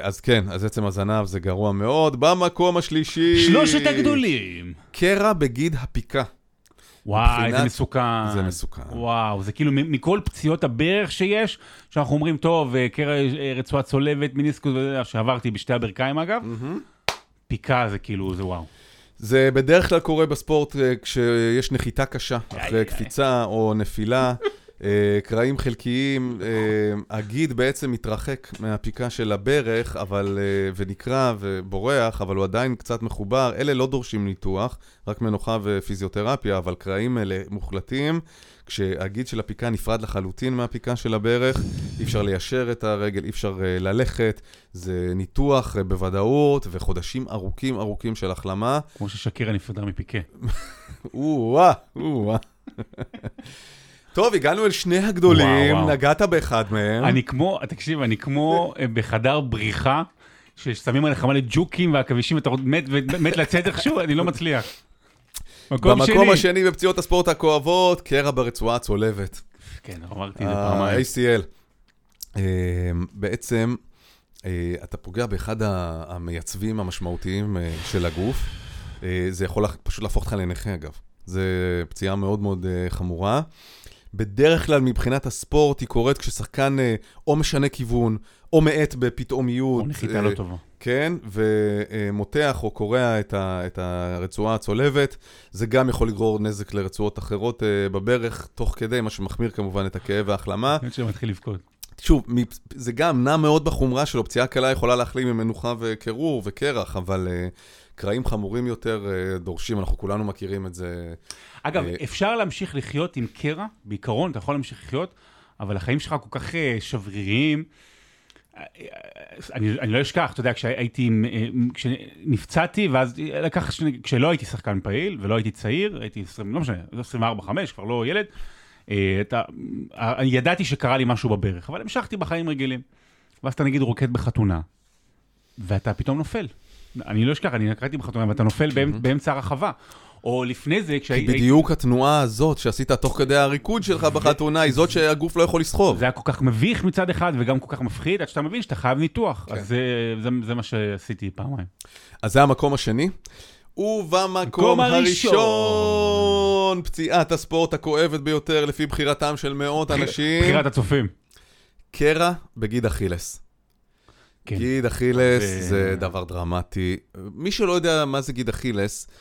אז כן, אז עצם הזנב זה גרוע מאוד. במקום השלישי... שלושת הגדולים. קרע בגיד הפיקה. וואי, זה מסוכן. זה מסוכן. וואו, זה כאילו מכל פציעות הברך שיש, שאנחנו אומרים, טוב, אה, קרע אה, רצועה צולבת, מיניסקוס, שעברתי בשתי הברכיים אגב, פיקה זה כאילו, זה וואו. זה בדרך כלל קורה בספורט אה, כשיש נחיתה קשה, אחרי. קפיצה או נפילה, <laughs> קרעים חלקיים, אה, הגיד בעצם מתרחק מהפיקה של הברך, אבל, אה, ונקרע ובורח, אבל הוא עדיין קצת מחובר. אלה לא דורשים ניתוח, רק מנוחה ופיזיותרפיה, אבל קרעים אלה מוחלטים. כשהגיד של הפיקה נפרד לחלוטין מהפיקה של הברך, אי אפשר ליישר את הרגל, אי אפשר אה, ללכת, זה ניתוח אה, בוודאות וחודשים ארוכים ארוכים של החלמה. כמו ששקירה נפרדה מפיקה. <laughs> או-אה, או-אה. טוב, הגענו אל שני הגדולים, וואו, וואו. נגעת באחד מהם. אני כמו, תקשיב, אני כמו אה, בחדר בריחה, ששמים עליך מלא ג'וקים והעכבישים, ואתה עוד מת, מת לצאת איכשהו, אני לא מצליח. מקום במקום שני. השני בפציעות הספורט הכואבות, קרע ברצועה הצולבת. כן, אמרתי את זה פעמיים. אה, בעצם, אה, אתה פוגע באחד המייצבים המשמעותיים אה, של הגוף. זה יכול פשוט להפוך אותך לנכה, אגב. זה פציעה מאוד מאוד חמורה. בדרך כלל מבחינת הספורט היא קורית כששחקן אה, או משנה כיוון, או מאט בפתאומיות. או נחיתה אה, לא טובה. כן, ומותח או קורע את, ה, את הרצועה הצולבת. זה גם יכול לגרור נזק לרצועות אחרות uh, בברך, תוך כדי, מה שמחמיר כמובן את הכאב וההחלמה. אני חושב שמתחיל לבכות. שוב, זה גם נע מאוד בחומרה שלו, פציעה קלה יכולה להחלים עם מנוחה וקירור וקרח, אבל אה, קרעים חמורים יותר אה, דורשים, אנחנו כולנו מכירים את זה. אגב, אה, אפשר להמשיך לחיות עם קרע, בעיקרון, אתה יכול להמשיך לחיות, אבל החיים שלך כל כך אה, שבריריים. אה, אני, אני לא אשכח, אתה יודע, כשהייתי, כשנפצעתי, ואז לקח, כשלא הייתי שחקן פעיל ולא הייתי צעיר, הייתי 20, לא משנה, 24-5, כבר לא ילד, אתה, אה, ידעתי שקרה לי משהו בברך, אבל המשכתי בחיים רגילים. ואז אתה נגיד רוקד בחתונה, ואתה פתאום נופל. אני לא אשכח, אני נקראתי בחתונה, ואתה נופל באמצ- באמצע הרחבה. או לפני זה, כי כשהייתי... בדיוק התנועה הזאת שעשית תוך כדי הריקוד שלך בחתונה, היא זאת שהגוף לא יכול לסחוב. זה היה כל כך מביך מצד אחד, וגם כל כך מפחיד, עד שאתה מבין שאתה חייב ניתוח. כן. אז זה, זה, זה מה שעשיתי פעמיים. אז זה המקום השני. ובמקום מקום הראשון. הראשון, פציעת הספורט הכואבת ביותר לפי בחירתם של מאות אנשים, בחירת הצופים. קרע בגיד אכילס. כן. גיד אכילס זה- זה דבר דרמטי. מי שלא יודע מה זה גיד אכילס, אה,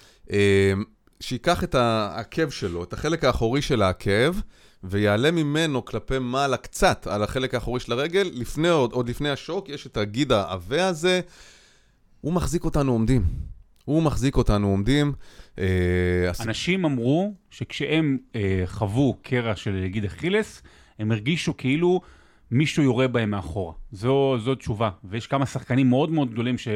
שייקח את העקב שלו, את החלק האחורי של העקב, ויעלה ממנו כלפי מעלה קצת על החלק האחורי של הרגל, לפני, עוד, עוד לפני השוק, יש את הגיד העבה הזה, הוא מחזיק אותנו עומדים. הוא מחזיק אותנו עומדים. אה, אנשים אמרו שכשהם אה, חוו קרע של גיד אכילס, הם הרגישו כאילו מישהו יורה בהם מאחורה. זו, זו תשובה. ויש כמה שחקנים מאוד מאוד גדולים ש,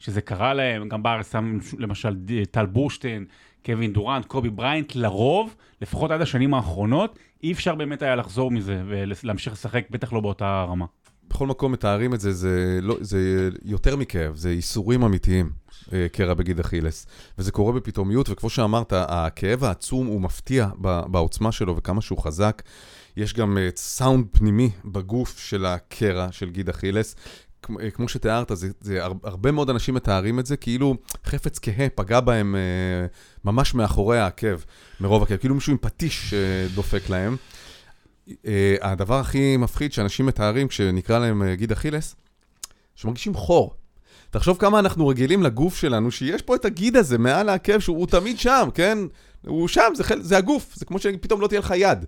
שזה קרה להם, גם בארץ שם למשל טל בורשטיין, קווין דורנט, קובי בריינט, לרוב, לפחות עד השנים האחרונות, אי אפשר באמת היה לחזור מזה ולהמשיך לשחק, בטח לא באותה רמה. בכל מקום מתארים את זה, זה, לא, זה יותר מכאב, זה ייסורים אמיתיים, אה, קרע בגיד אכילס. וזה קורה בפתאומיות, וכמו שאמרת, הכאב העצום הוא מפתיע בעוצמה שלו וכמה שהוא חזק. יש גם אה, סאונד פנימי בגוף של הקרע של גיד אכילס. אה, כמו שתיארת, זה, זה הר- הרבה מאוד אנשים מתארים את זה כאילו חפץ כהה פגע בהם אה, ממש מאחורי העקב, מרוב הכאב, כאילו מישהו עם פטיש אה, דופק להם. אה, הדבר הכי מפחיד שאנשים מתארים כשנקרא להם אה, גיד אכילס, שמרגישים חור. תחשוב כמה אנחנו רגילים לגוף שלנו, שיש פה את הגיד הזה מעל העקב, שהוא הוא תמיד שם, כן? הוא שם, זה, חל, זה הגוף, זה כמו שפתאום לא תהיה לך יד.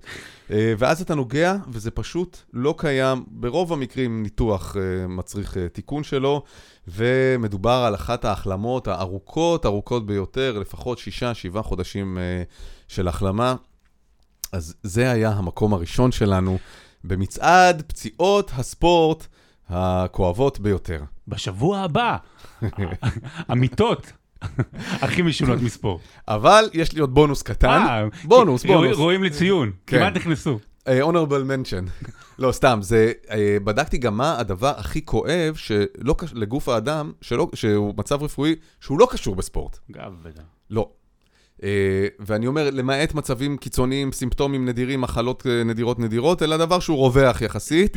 אה, ואז אתה נוגע, וזה פשוט לא קיים. ברוב המקרים ניתוח אה, מצריך אה, תיקון שלו, ומדובר על אחת ההחלמות הארוכות, ארוכות ביותר, לפחות שישה, שבעה חודשים של החלמה. אז זה היה המקום הראשון שלנו במצעד פציעות הספורט הכואבות ביותר. בשבוע הבא, <laughs> המיטות הכי משונות מספורט. אבל יש לי עוד בונוס קטן. אה, בונוס, בונוס. רואים לי ציון, כן. כמעט נכנסו. honorable mention. <laughs> לא, סתם, זה, אה, בדקתי גם מה הדבר הכי כואב שלא, קש- לגוף האדם, שלא, שהוא מצב רפואי, שהוא לא קשור בספורט. גב בטח. לא. ואני אומר, למעט מצבים קיצוניים, סימפטומים נדירים, מחלות נדירות נדירות, אלא דבר שהוא רווח יחסית.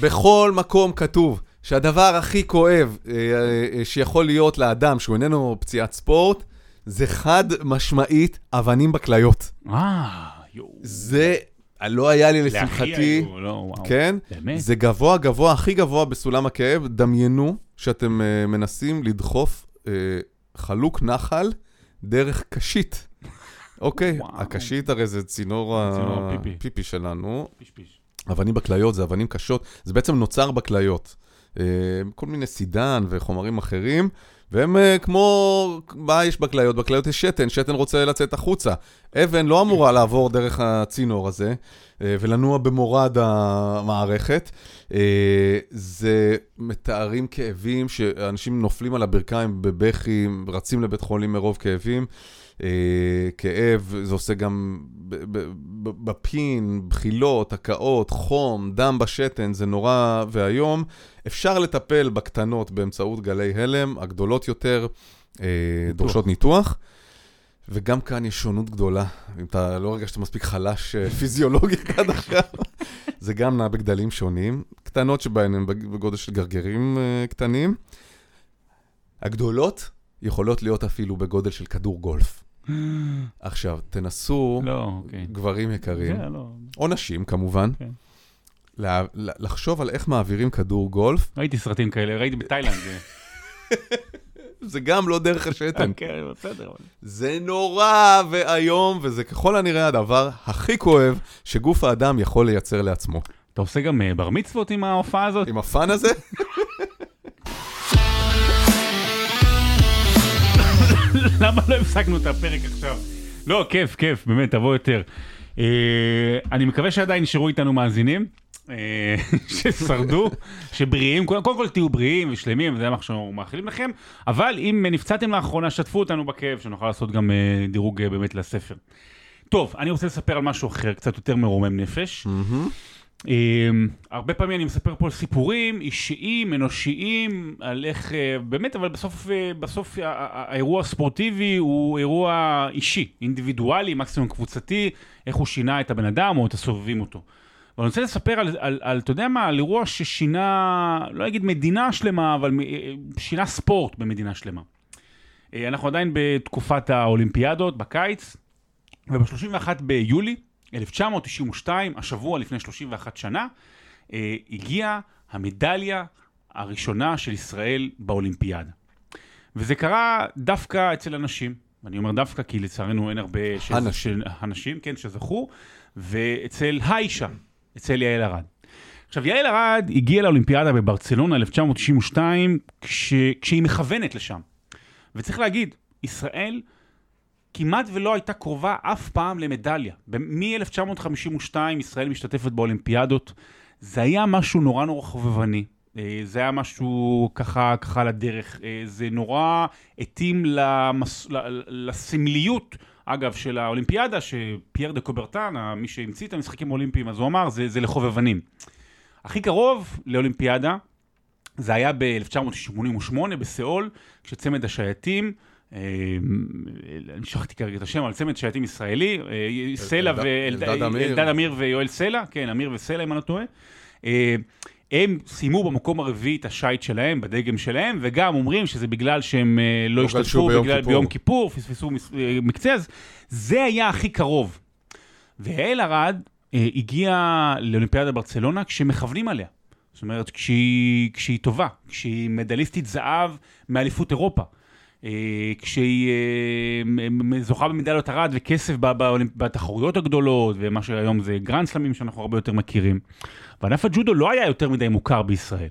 בכל מקום כתוב שהדבר הכי כואב uh, uh, שיכול להיות לאדם שהוא איננו פציעת ספורט, זה חד משמעית אבנים בכליות. אה, יואו. זה לא היה לי לשמחתי, היו, לא, וואו. כן? באמת? זה גבוה גבוה, הכי גבוה בסולם הכאב. דמיינו שאתם uh, מנסים לדחוף uh, חלוק נחל דרך קשית. <laughs> אוקיי, וואו. הקשית הרי זה צינור צינור פיפי. הפיפי שלנו. פיש. אבנים בכליות זה אבנים קשות, זה בעצם נוצר בכליות. אה, כל מיני סידן וחומרים אחרים, והם אה, כמו, מה יש בכליות? בכליות יש שתן, שתן רוצה לצאת החוצה. אבן לא אמורה לעבור דרך הצינור הזה אה, ולנוע במורד המערכת. זה מתארים כאבים שאנשים נופלים על הברכיים בבכי, רצים לבית חולים מרוב כאבים. אה, כאב, זה עושה גם בפין, בחילות, הקאות, חום, דם בשתן, זה נורא ואיום. אפשר לטפל בקטנות באמצעות גלי הלם, הגדולות יותר אה, דורשות ניתוח. וגם כאן יש שונות גדולה, אם אתה לא הרגשת מספיק חלש אה, <laughs> פיזיולוגית עד עכשיו, זה גם נע בגדלים שונים, קטנות שבהן הן בג- בגודל של גרגירים אה, קטנים. הגדולות יכולות להיות אפילו בגודל של כדור גולף. עכשיו, תנסו, לא, אוקיי. גברים יקרים, זה לא... או נשים כמובן, כן. לה- לחשוב על איך מעבירים כדור גולף, ראיתי סרטים כאלה, ראיתי בתאילנד. זה- <laughs> גם לא דרך השתן. כן, בסדר. זה נורא ואיום, וזה ככל הנראה הדבר הכי כואב שגוף האדם יכול לייצר לעצמו. אתה עושה גם אה, בר מצוות עם ההופעה הזאת? עם הפאן הזה? <laughs> <laughs> למה לא הפסקנו את הפרק עכשיו? לא, כיף, כיף, באמת, תבוא יותר. אה, אני מקווה שעדיין נשארו איתנו מאזינים, אה, <laughs> ששרדו, שבריאים, קודם כל תהיו בריאים ושלמים, זה מה שאנחנו מאחלים לכם, אבל אם נפצעתם לאחרונה, שתפו אותנו בכאב, שנוכל לעשות גם אה, דירוג באמת לספר. טוב, אני רוצה לספר על משהו אחר, קצת יותר מרומם נפש. Um, הרבה פעמים אני מספר פה סיפורים אישיים, אנושיים, על איך, uh, באמת, אבל בסוף, uh, בסוף uh, האירוע הספורטיבי הוא אירוע אישי, אינדיבידואלי, מקסימום קבוצתי, איך הוא שינה את הבן אדם או את הסובבים אותו. ואני רוצה לספר על, על, על, אתה יודע מה, על אירוע ששינה, לא אגיד מדינה שלמה, אבל שינה ספורט במדינה שלמה. אנחנו עדיין בתקופת האולימפיאדות, בקיץ, וב-31 ביולי, 1992, השבוע לפני 31 שנה, אה, הגיעה המדליה הראשונה של ישראל באולימפיאדה. וזה קרה דווקא אצל אנשים, ואני אומר דווקא כי לצערנו אין הרבה ש... אנשים. אנשים, כן, שזכו, ואצל האישה, אצל יעל ארד. עכשיו, יעל ארד הגיעה לאולימפיאדה בברצלונה 1992, כש... כשהיא מכוונת לשם. וצריך להגיד, ישראל כמעט ולא הייתה קרובה אף פעם למדליה. מ-1952 ישראל משתתפת באולימפיאדות. זה היה משהו נורא נורא חובבני. אה, זה היה משהו ככה, ככה לדרך. אה, זה נורא התאים למס... לסמליות, אגב, של האולימפיאדה, שפייר דה קוברטן, מי שהמציא את המשחקים האולימפיים, אז הוא אמר, זה, זה לחובבנים. הכי קרוב לאולימפיאדה, זה היה ב-1988 בסיאול, כשצמד השייטים, אני שכחתי כרגע את השם, אבל צמד שייטים ישראלי, סלע ואלדד אמיר ויואל סלע, כן, אמיר וסלע אם אני לא טועה. הם סיימו במקום הרביעי את השייט שלהם, בדגם שלהם, וגם אומרים שזה בגלל שהם לא השתתפו בגלל ביום כיפור, פספסו מקצה, אז זה היה הכי קרוב. ויעל ארד הגיעה לאולימפיאדה ברצלונה כשמכוונים עליה. זאת אומרת, כשהיא, כשהיא טובה, כשהיא מדליסטית זהב מאליפות אירופה. כשהיא זוכה במדליות ארד וכסף בתחרויות הגדולות, ומה שהיום זה גרנד סלמים שאנחנו הרבה יותר מכירים. וענף הג'ודו לא היה יותר מדי מוכר בישראל.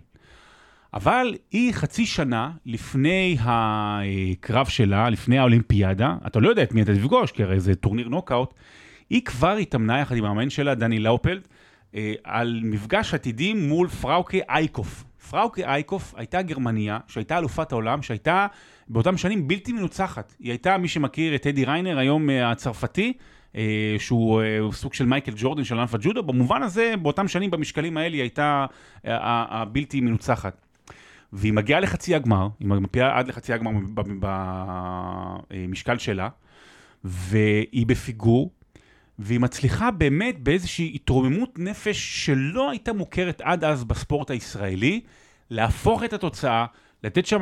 אבל היא חצי שנה לפני הקרב שלה, לפני האולימפיאדה, אתה לא יודע את מי אתה תפגוש, כי הרי זה טורניר נוקאוט, היא כבר התאמנה יחד עם המאמן שלה, דני לאופלד, על מפגש עתידי מול פראוקה אייקוף. פראוקה אייקוף הייתה גרמניה שהייתה אלופת העולם, שהייתה באותם שנים בלתי מנוצחת. היא הייתה, מי שמכיר את אדי ריינר, היום אה, הצרפתי, אה, שהוא אה, סוג של מייקל ג'ורדן של ענף הג'ודו, במובן הזה, באותם שנים במשקלים האלה היא הייתה הבלתי מנוצחת. והיא מגיעה לחצי הגמר, היא מגיעה עד לחצי הגמר במשקל שלה, והיא בפיגור, והיא מצליחה באמת באיזושהי התרוממות נפש שלא הייתה מוכרת עד אז בספורט הישראלי, להפוך את התוצאה, לתת שם,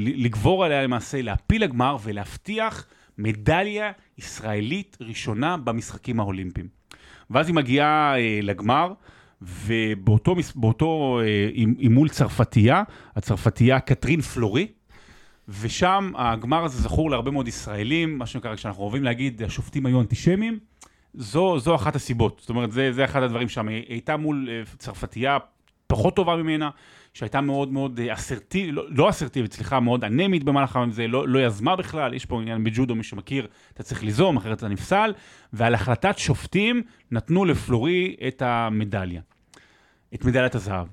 לגבור עליה למעשה, להפיל לגמר ולהבטיח מדליה ישראלית ראשונה במשחקים האולימפיים. ואז היא מגיעה אה, לגמר, ובאותו באותו, אה, מול צרפתייה, הצרפתייה קטרין פלורי, ושם הגמר הזה זכור להרבה מאוד ישראלים, מה שנקרא, כשאנחנו אוהבים להגיד, השופטים היו אנטישמים, זו, זו אחת הסיבות, זאת אומרת, זה, זה אחד הדברים שם, היא הייתה מול אה, צרפתייה פחות טובה ממנה, שהייתה מאוד מאוד אה, אסרטיבית, לא, לא אסרטיבית, סליחה, מאוד אנמית במהלך הזה, לא, לא יזמה בכלל, יש פה עניין בג'ודו, מי שמכיר, אתה צריך ליזום, אחרת אתה נפסל, ועל החלטת שופטים נתנו לפלורי את המדליה, את מדליית הזהב.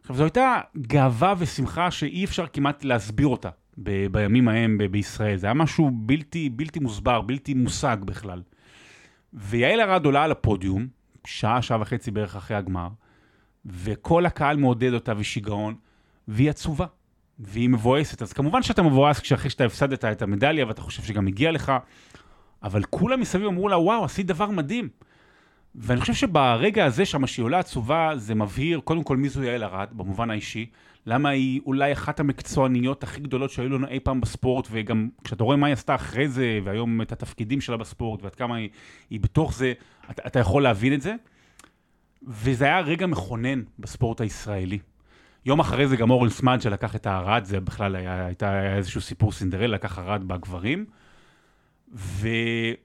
עכשיו, זו הייתה גאווה ושמחה שאי אפשר כמעט להסביר אותה ב- בימים ההם ב- בישראל, זה היה משהו בלתי, בלתי מוסבר, בלתי מושג בכלל. ויעל ארד עולה על הפודיום, שעה, שעה וחצי בערך אחרי הגמר, וכל הקהל מעודד אותה ושיגעון, והיא עצובה, והיא מבואסת. אז כמובן שאתה מבואס כשאחרי שאתה הפסדת את המדליה ואתה חושב שגם הגיע לך, אבל כולם מסביב אמרו לה, וואו, עשית דבר מדהים. ואני חושב שברגע הזה שם שהיא עולה עצובה, זה מבהיר קודם כל מי זו יעל ארד, במובן האישי, למה היא אולי אחת המקצועניות הכי גדולות שהיו לנו אי פעם בספורט, וגם כשאתה רואה מה היא עשתה אחרי זה, והיום את התפקידים שלה בספורט, ועד כמה היא, היא בתוך זה, אתה, אתה יכול להבין את זה. וזה היה רגע מכונן בספורט הישראלי. יום אחרי זה גם אורן סמאד שלקח את הארד, זה בכלל היה, הייתה היה איזשהו סיפור סינדרל, לקח ארד בגברים. וזה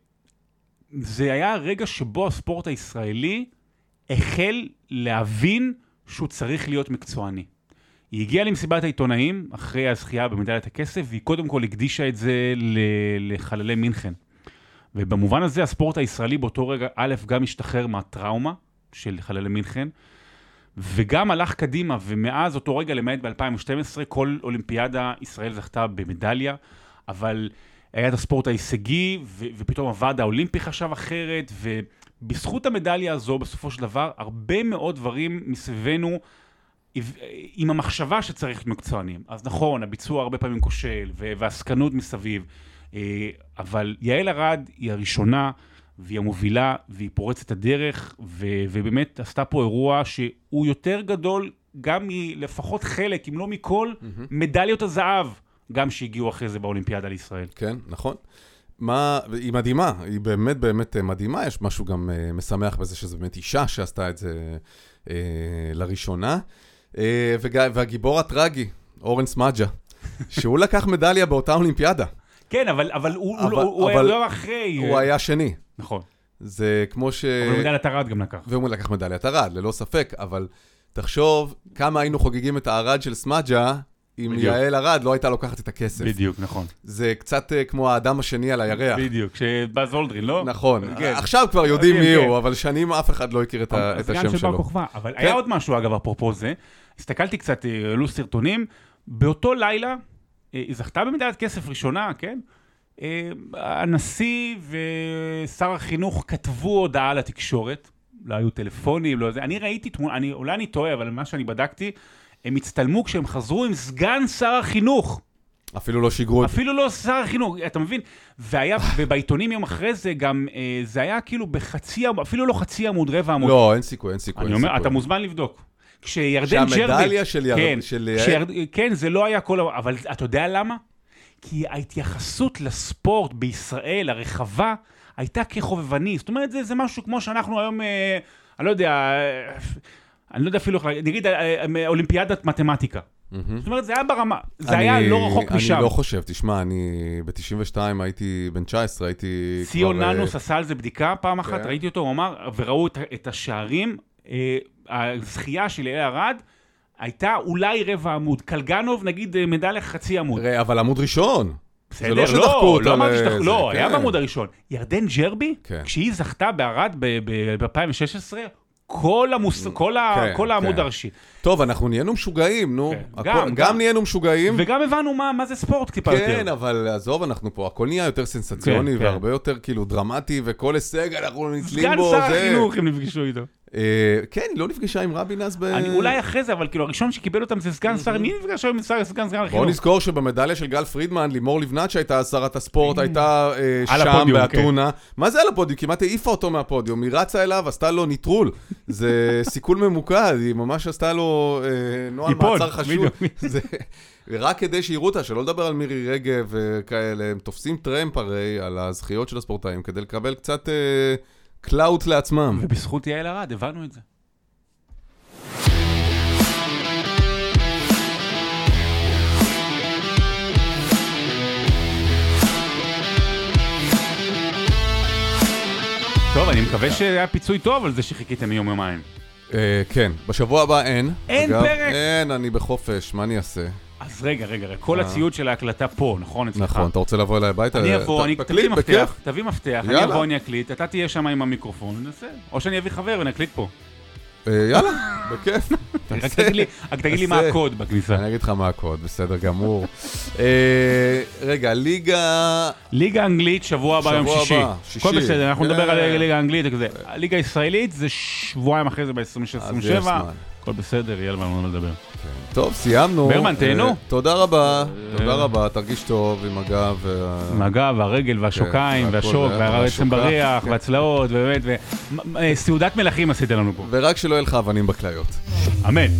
היה הרגע שבו הספורט הישראלי החל להבין שהוא צריך להיות מקצועני. היא הגיעה למסיבת העיתונאים אחרי הזכייה במדליית הכסף, והיא קודם כל הקדישה את זה לחללי מינכן. ובמובן הזה הספורט הישראלי באותו רגע, א', גם השתחרר מהטראומה של חללי מינכן, וגם הלך קדימה, ומאז אותו רגע, למעט ב-2012, כל אולימפיאדה ישראל זכתה במדליה, אבל היה את הספורט ההישגי, ו- ופתאום הוועד האולימפי חשב אחרת, ובזכות המדליה הזו, בסופו של דבר, הרבה מאוד דברים מסביבנו, עם המחשבה שצריך להיות מקצוענים. אז נכון, הביצוע הרבה פעמים כושל, והעסקנות מסביב, אה, אבל יעל ארד היא הראשונה, והיא המובילה, והיא פורצת הדרך, ובאמת עשתה פה אירוע שהוא יותר גדול גם מלפחות חלק, אם לא מכל, mm-hmm. מדליות הזהב, גם שהגיעו אחרי זה באולימפיאדה לישראל. כן, נכון. מה, היא מדהימה, היא באמת באמת מדהימה, יש משהו גם uh, משמח בזה שזו באמת אישה שעשתה את זה uh, לראשונה. וג, והגיבור הטרגי, אורן סמדג'ה, שהוא לקח מדליה באותה אולימפיאדה. כן, אבל, אבל הוא, אבל, הוא, הוא אבל, היה לא אחרי. הוא היה שני. נכון. זה כמו ש... אבל מדליית ארד גם לקח. והוא לקח מדליית ארד, ללא ספק, אבל תחשוב כמה היינו חוגגים את הארד של סמדג'ה, אם בדיוק. יעל ארד לא הייתה לוקחת את הכסף. בדיוק, נכון. זה קצת uh, כמו האדם השני על הירח. בדיוק, שבאז אולדרין, לא? נכון. כן. עכשיו כבר יודעים כן, מי כן. הוא, אבל שנים אף אחד לא הכיר את, ה- את השם שלו. אבל כן. היה עוד משהו, אגב, אפרופו זה. הסתכלתי קצת, אה, העלו סרטונים. באותו לילה, אה, היא זכתה במדליית כסף ראשונה, כן? הנשיא ושר החינוך כתבו הודעה לתקשורת. לא היו טלפונים, לא זה. אני ראיתי תמונה, אני, אולי אני טועה, אבל מה שאני בדקתי, הם הצטלמו כשהם חזרו עם סגן שר החינוך. אפילו לא שיגרו את זה. אפילו לא שר החינוך, אתה מבין? והיה, ובעיתונים יום אחרי זה גם, אה, זה היה כאילו בחצי, אפילו לא חצי עמוד, רבע עמוד. לא, אין סיכוי, אין סיכוי. אני אומר, סיכוי. אתה מוזמן לבדוק. כשירדן ג'רבי... שהמדליה של ירד... כן, של... כשירד, כן, זה לא היה כל... אבל אתה יודע למה? כי ההתייחסות לספורט בישראל, הרחבה, הייתה כחובבני. זאת אומרת, זה, זה משהו כמו שאנחנו היום, אה, אני לא יודע... אה, אני לא יודע אפילו נגיד אה, אה, אולימפיאדת מתמטיקה. זאת אומרת, זה היה ברמה, זה היה לא רחוק משם. אני לא חושב, תשמע, אני ב-92 הייתי בן 19, הייתי כבר... ציון אה, ננוס עשה על זה בדיקה פעם אחת, כן. ראיתי אותו, הוא אמר, וראו את השערים, הזכייה של יעל ארד, הייתה אולי רבע עמוד. קלגנוב, נגיד, מדליה חצי עמוד. אבל עמוד ראשון. בסדר, לא, לא, לא אמרתי שתחקו, לא, היה כן. בעמוד הראשון. ירדן ג'רבי, כן. כשהיא זכתה בערד ב-2016, כל, המוס... mm, כל, ה... כן, כל העמוד כן. הראשי. טוב, אנחנו נהיינו משוגעים, נו. כן. הכל... גם, גם, גם נהיינו משוגעים. וגם הבנו מה, מה זה ספורט טיפה כן, יותר. כן, אבל עזוב, אנחנו פה, הכל נהיה יותר סנסציוני כן, והרבה כן. יותר כאילו דרמטי, וכל הישג אנחנו נתלים בו. סגן שר החינוך, הם נפגשו איתו. אה, כן, היא לא נפגשה עם רבין אז ב... אולי אחרי זה, אבל כאילו הראשון שקיבל אותם זה סגן שר, מי נפגש היום עם סגן שר החינוך? בוא נזכור שבמדליה של גל פרידמן, לימור לבנת שהייתה שרת הספורט, הייתה אה, שם באתונה. מה זה על הפודיום? כמעט העיפה אותו מהפודיום, היא רצה אליו, עשתה לו ניטרול. זה <laughs> סיכול ממוקד, היא ממש עשתה לו אה, נוהל מעצר חשוד. <laughs> רק כדי שיראו אותה, שלא לדבר על מירי רגב וכאלה, הם תופסים טרמפ הרי על הזכיות של הספורטאים כדי לקבל קצת... clout לעצמם. ובזכות יעל ארד, הבנו את זה. טוב, אני מקווה שהיה פיצוי טוב על זה שחיכיתם יום יומיים. אה, כן, בשבוע הבא אין. אין פרק? אין, אני בחופש, מה אני אעשה? אז רגע, רגע, כל אה. הציוד של ההקלטה פה, נכון? אצלך? נכון, אתה רוצה לבוא אליי הביתה? אני אבוא, אני... תביא מפתח, תביא מפתח, אני אבוא, אני אקליט, אתה תהיה שם עם המיקרופון, נעשה. או שאני אביא חבר ונקליט פה. אה, יאללה, בכיף. <laughs> רק תגיד לי מה הקוד בכניסה. אני אגיד לך מה הקוד, בסדר גמור. <laughs> אה, רגע, ליגה... ליגה אנגלית, שבוע הבא, יום שישי. שישי. הכל בסדר, אנחנו נדבר על ליגה אנגלית וכזה. הליגה הישראלית זה שבועיים אחרי זה ב-26-27. הכל בסדר, יהיה לנו מה לדבר. כן. טוב, סיימנו. ברמן, תהנו. אה, תודה רבה, תודה רבה, תרגיש טוב עם הגב. עם הגב, והרגל, והשוקיים, כן, והשוק, והעצם בריח, כן. והצלעות, ובאמת, וסעודת מלכים עשית לנו פה. ורק שלא יהיה לך אבנים בכליות. אמן.